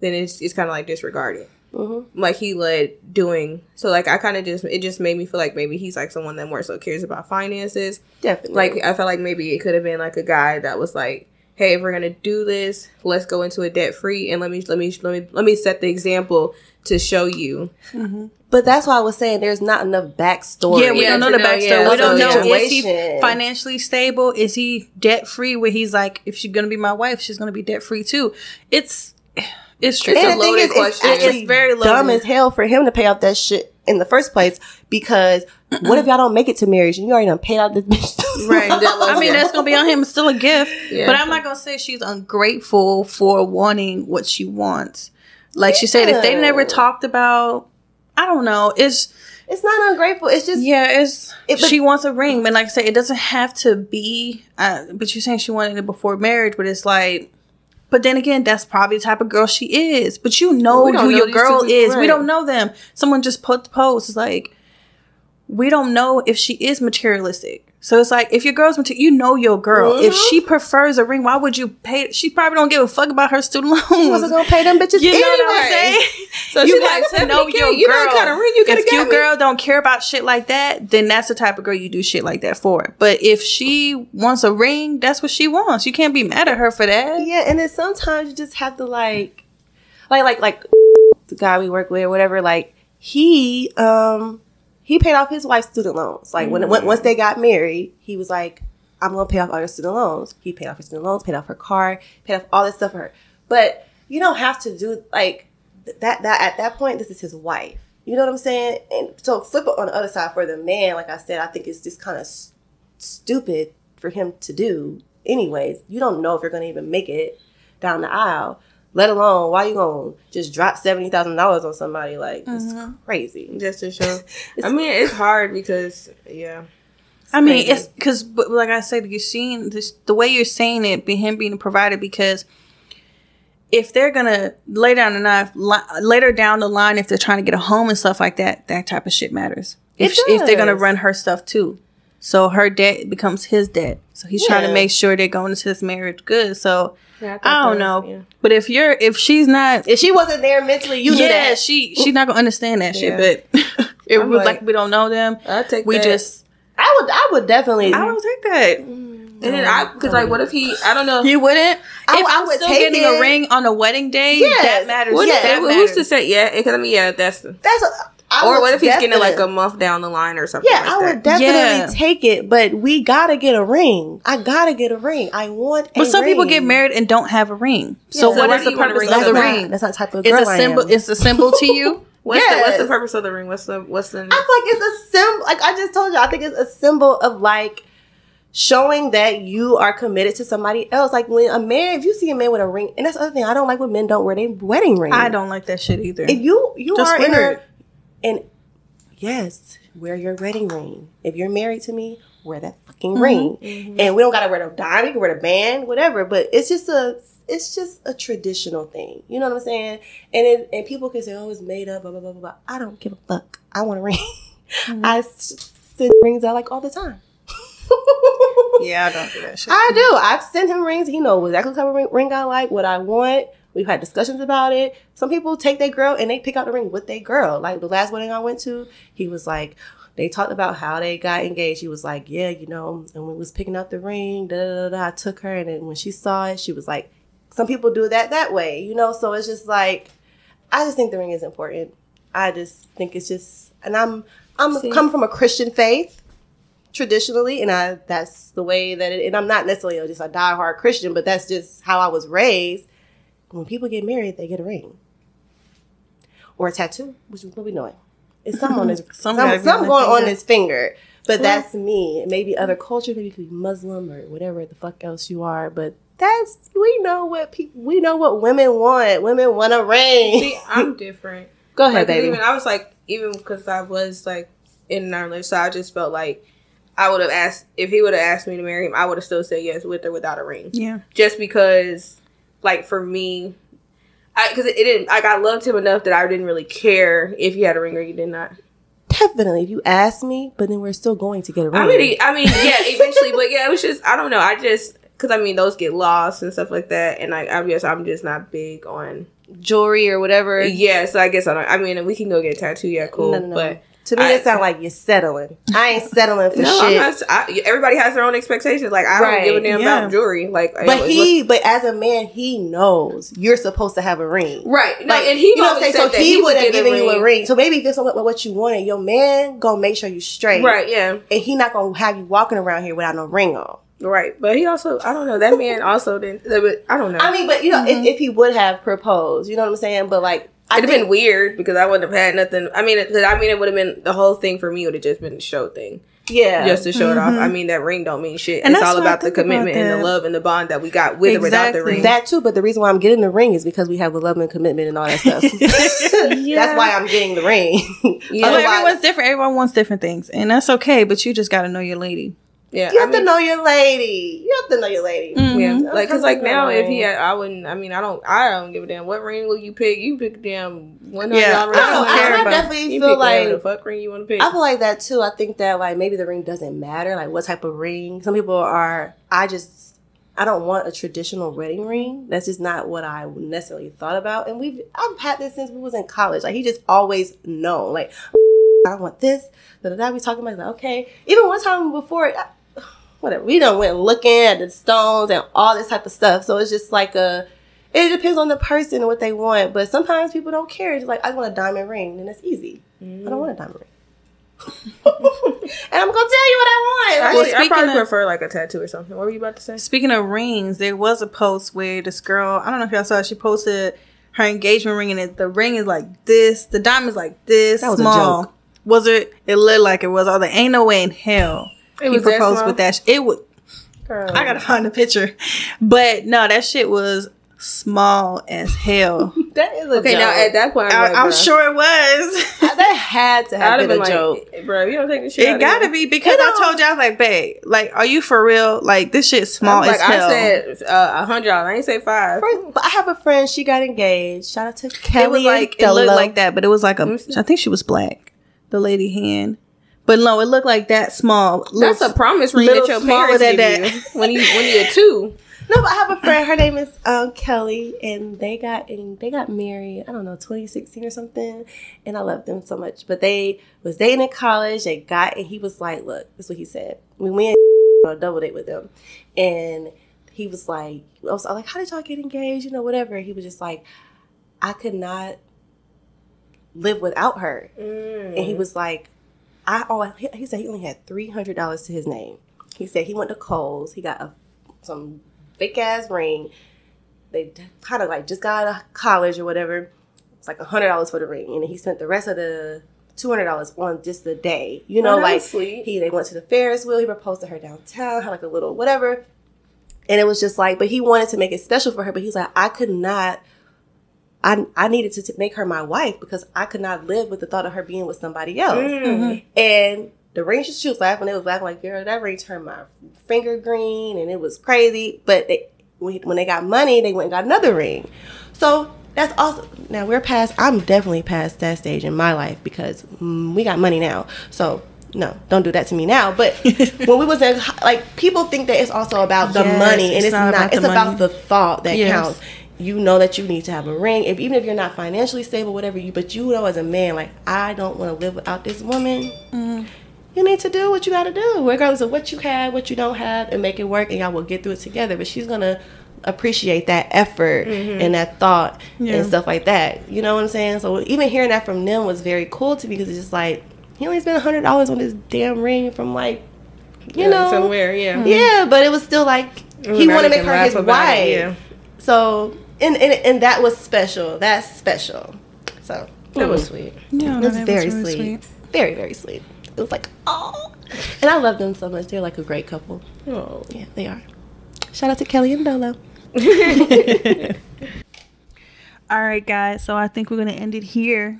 then it's it's kind of like disregarded. Mhm. Like he led doing so. Like I kind of just it just made me feel like maybe he's like someone that more so cares about finances. definitely. Like I felt like maybe it could have been like a guy that was like, "Hey, if we're gonna do this, let's go into a debt free, and let me let me let me let me set the example to show you." But that's why I was saying there's not enough backstory. Yeah, we Yeah, don't know to the know, backstory. yeah, we don't so know is he financially stable? Is he debt free? Where he's like, if she's gonna be my wife, she's gonna be debt free too. It's it's true. It's a and the loaded is, question. it's actually It's very dumb as hell for him to pay off that shit in the first place. Because what if y'all don't make it to marriage and you already done paid out this bitch? Right, that I mean, Yeah. that's gonna be on him. It's still a gift, Yeah. but I'm not gonna say she's ungrateful for wanting what she wants. Like she said, if they never talked about, I don't know. It's it's not ungrateful. It's just yeah, it's It- but- she wants a ring, but like I said, it doesn't have to be. Uh, but you're saying she wanted it before marriage, but it's like. But then again, that's probably the type of girl she is. But you know who know your girl is. We don't know them. Someone just put the post. It's like we don't know if she is materialistic. So it's like if your girl's material, you know your girl. If Mhm. she prefers a ring, why would you pay? She probably don't give a fuck about her student loans. wasn't gonna pay them bitches You know anyway. what I'm saying? So you got like, to know 70K, your you know girl. what kind of ring you if your girl don't care about shit like that, then that's the type of girl you do shit like that for. But if she wants a ring, that's what she wants. You can't be mad at her for that. Yeah, and then sometimes you just have to like, like, like, like the guy we work with, or whatever. Like he, um, he paid off his wife's student loans. Like when, once mm. they got married, he was like, "I'm gonna pay off all your student loans." He paid off her student loans, paid off her car, paid off all this stuff for her. But you don't have to do like that. That at that point, this is his wife. You know what I'm saying? And so flip it on the other side for the man. Like I said, I think it's just kind of stupid for him to do. Anyways, you don't know if you're gonna even make it down the aisle. Let alone why you gonna just drop seventy thousand dollars on somebody? Like it's mm-hmm. crazy. just to show. I mean, it's hard because yeah, I mean, crazy. it's because, like I said, you're seeing this the way you're saying it, be him being a provider, because if they're gonna lay down the knife li- later down the line, if they're trying to get a home and stuff like that, that type of shit matters. If It if they're gonna run her stuff too, so her debt becomes his debt. So he's trying to make sure they're going into this marriage good. So Yeah, think I don't know, was- yeah. but if you're if she's not, If she wasn't there mentally, you yeah, that. she she's not gonna understand that Yeah. shit. But It was like- like, we don't know them. I take We that. just I would, I would definitely. I would take that. Mm, and then I because like what if he I don't know You wouldn't. I- if I I'm would still getting it. a ring on a wedding day, Yes. that matters. what Yeah, if, that who's to say yeah because I mean yeah that's That's. A, I or what if he's getting it like a definitely- month down the line or something Yeah, like I that. would definitely Yeah. take it, but we gotta get a ring. I gotta get a ring. I want. But a some people get married and don't have a ring. Yeah, so so what why is the you want a purpose ring? of That's the not, ring? that's not the type of It's girl a I symbol. It's a symbol to you. What's the what's the purpose of the ring? What's the what's the I feel like it's a symbol. Like I just told you, I think it's a symbol of like showing that you are committed to somebody else. Like when a man, if you see a man with a ring, and that's the other thing, I don't like when men don't wear their wedding ring. I don't like that shit either. If you you Just are in wear a, it. And yes, wear your wedding ring. If you're married to me, wear that fucking Mm-hmm. ring. And we don't gotta wear no diamond, you can wear the band, whatever. But it's just a it's just a traditional thing. You know what I'm saying? And it, and people can say, "Oh, it's made up." Blah blah blah blah. blah. I don't give a fuck. I want a ring. Mm-hmm. I send rings out like all the time. yeah, I don't do that shit. I do. I've sent him rings. He knows exactly what type of ring, ring I like, what I want. We've had discussions about it. Some people take their girl and they pick out the ring with their girl. Like the last wedding I went to, he was like, they talked about how they got engaged. He was like, yeah, you know, and we was picking out the ring, da da da. da. I took her, and then when she saw it, she was like, some people do that that way, you know. So it's just like, I just think the ring is important. I just think it's just, and I'm I'm See? coming from a Christian faith traditionally, and I that's the way that it. And I'm not necessarily just a diehard Christian, but that's just how I was raised. When people get married, they get a ring or a tattoo, which is what we know it. It's something on his Some some, gotta be some on their going on finger. his finger. But that's me. Maybe other cultures, maybe you could be Muslim or whatever the fuck else you are. But that's we know what people we know what women want. Women want a ring. See, I'm different. Go ahead, Like, 'cause baby. Even I was like, even because I was like in an relationship, so I just felt like I would have asked if he would have asked me to marry him. I would have still said yes with or without a ring, yeah. just because, like for me, I because it, it didn't. Like I loved him enough that I didn't really care if he had a ring or he did not. Definitely, if you ask me, but then we're still going to get a ring. I mean, I mean, yeah, eventually, but yeah, it was just I don't know. I just because I mean those get lost and stuff like that, and I, I guess I'm just not big on. jewelry or whatever. Yeah, so I guess I don't. I mean, we can go get a tattoo. Yeah, cool. No, no, no. But to me, I- it sounds like you're settling. I ain't settling for no, shit. I'm not. I, everybody has their own expectations. Like I Right, don't give a damn yeah. about jewelry. Like, But know, he, but as a man, he knows you're supposed to have a ring. right? No, Like, and he you know what I'm saying? So that he would have given you a ring. So maybe this is what, what you wanted, your man gonna make sure you straight, Right? Yeah. And he not gonna have you walking around here without no ring on. Right. But he also, I don't know. That man also didn't. But I don't know. I mean, but you know, if, mm-hmm. if he would have proposed, you know what I'm saying? But like, It'd have been weird because I wouldn't have had nothing. I mean, because I mean, it would have been the whole thing for me. Would have just been the show thing, yeah, just to show it off. I mm-hmm. mean, that ring don't mean shit. And it's all about the think about commitment and the love and the bond that we got with or without the ring. that too. But the reason why I'm getting the ring is because we have the love and commitment and all that stuff. That's why I'm getting the ring. Yeah. Although everyone's different. Everyone wants different things, and that's okay. But you just got to know your lady. Yeah. You I have mean, to know your lady. You have to know your lady. Yeah, Mhm. like because like now, if he, had, I wouldn't. I mean, I don't. I don't give a damn what ring will you pick. You pick a damn one hundred Yeah, dollars. I don't care I about- definitely You feel pick whatever like the fuck ring you want to pick. I feel like that too. I think that like maybe the ring doesn't matter, like what type of ring. Some people are. I just I don't want a traditional wedding ring. That's just not what I necessarily thought about. And we've I've had this since we was in college. Like he just always known. Like I want this. Da da da. We talking about like, okay. Even one time before. I, Whatever. We done went looking at the stones and all this type of stuff. So it's just like a. It depends on the person and what they want. But sometimes people don't care. It's like I want a diamond ring, and it's easy. I don't want a mm. diamond ring. and I'm gonna tell you what I want. Actually, Like, I probably of- prefer like a tattoo or something. What were you about to say? Speaking of rings, there was a post where this girl, I don't know if y'all saw, she posted her engagement ring, and it, the ring is like this, the diamond's like this That was a small. joke. Was it? It looked like it was. I was like, ain't no way in hell It he was that proposed small? with that. Sh- it would. I gotta find the picture, but no, that shit was small as hell. that is a Okay, joke. now at that point, I'm, I, like, I'm sure it was. that had to have I'd been, been a like, joke. bro, you don't take this shit. It out gotta of be because It I don't- told you I was like, babe, like, are you for real? Like, this shit's small like as hell. I said, uh, a hundred dollars. I ain't say five. First- But I have a friend. She got engaged. Shout out to Kelly. it was like it looked like that, but it was like a. me see. I think she was black, the lady hand, but no, it looked like that small. That's a promise ring that your parents than give that. you when you when you're two. No, but I have a friend. Her name is um, Kelly, and they got and they got married. I don't know, 2016 or something. And I love them so much. But they was dating in college. They got, and he was like, "Look, this is what he said. We went on a double date with them, and he was like, I was like, how did y'all get engaged? You know, whatever. He was just like, I could not live without her, and he was like, I oh, he- he said he only had three hundred dollars to his name. He said he went to Kohl's. He got a some fake ass ring. They kind of like just got out of college or whatever. It's like a hundred dollars for the ring, and he spent the rest of the two hundred dollars on just the day. You know, Oh, like sweet. he they went to the Ferris wheel. He proposed to her downtown. Had like a little whatever, and it was just like, but he wanted to make it special for her. But he's like, I could not. I, I needed to t- make her my wife because I could not live with the thought of her being with somebody else. And the ring, she, was laughing. They was laughing like, girl, that ring turned my finger green and it was crazy. But they, when they got money, they went and got another ring. So that's also, now we're past, I'm definitely past that stage in my life because mm, we got money now. So no, don't do that to me now. But when we was in, like, people think that it's also about the Yes, money and it's it's, not not, about it's about the thought that Yes. counts you know that you need to have a ring. If even if you're not financially stable whatever you but you know as a man like i don't want to live without this woman. You need to do what you got to do regardless of what you have what you don't have and make it work and y'all will get through it together. But she's gonna appreciate that effort and that thought Yeah. and stuff like that. You know what i'm saying? So even hearing that from them was very cool to me because it's just like he only spent a hundred dollars on this damn ring from like you know? somewhere, yeah. yeah but it was still like he wanted to make her his wife. it, yeah. so and, and and that was special. That's special. So That was mm, sweet. Yeah, It was very sweet. Very very sweet. It was like oh, and I love them so much. They're like a great couple. Oh. Yeah, they are. Shout out to Kelly and Dolo. All right, guys. So I think we're gonna end it here.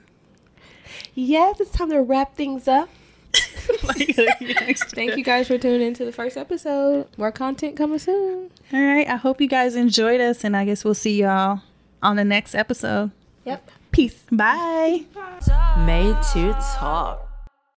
Yes, it's time to wrap things up. Thank you guys for tuning into the first episode. More content coming soon. All right. I hope you guys enjoyed us, and I guess we'll see y'all on the next episode. Yep. Peace. Bye. Made to talk.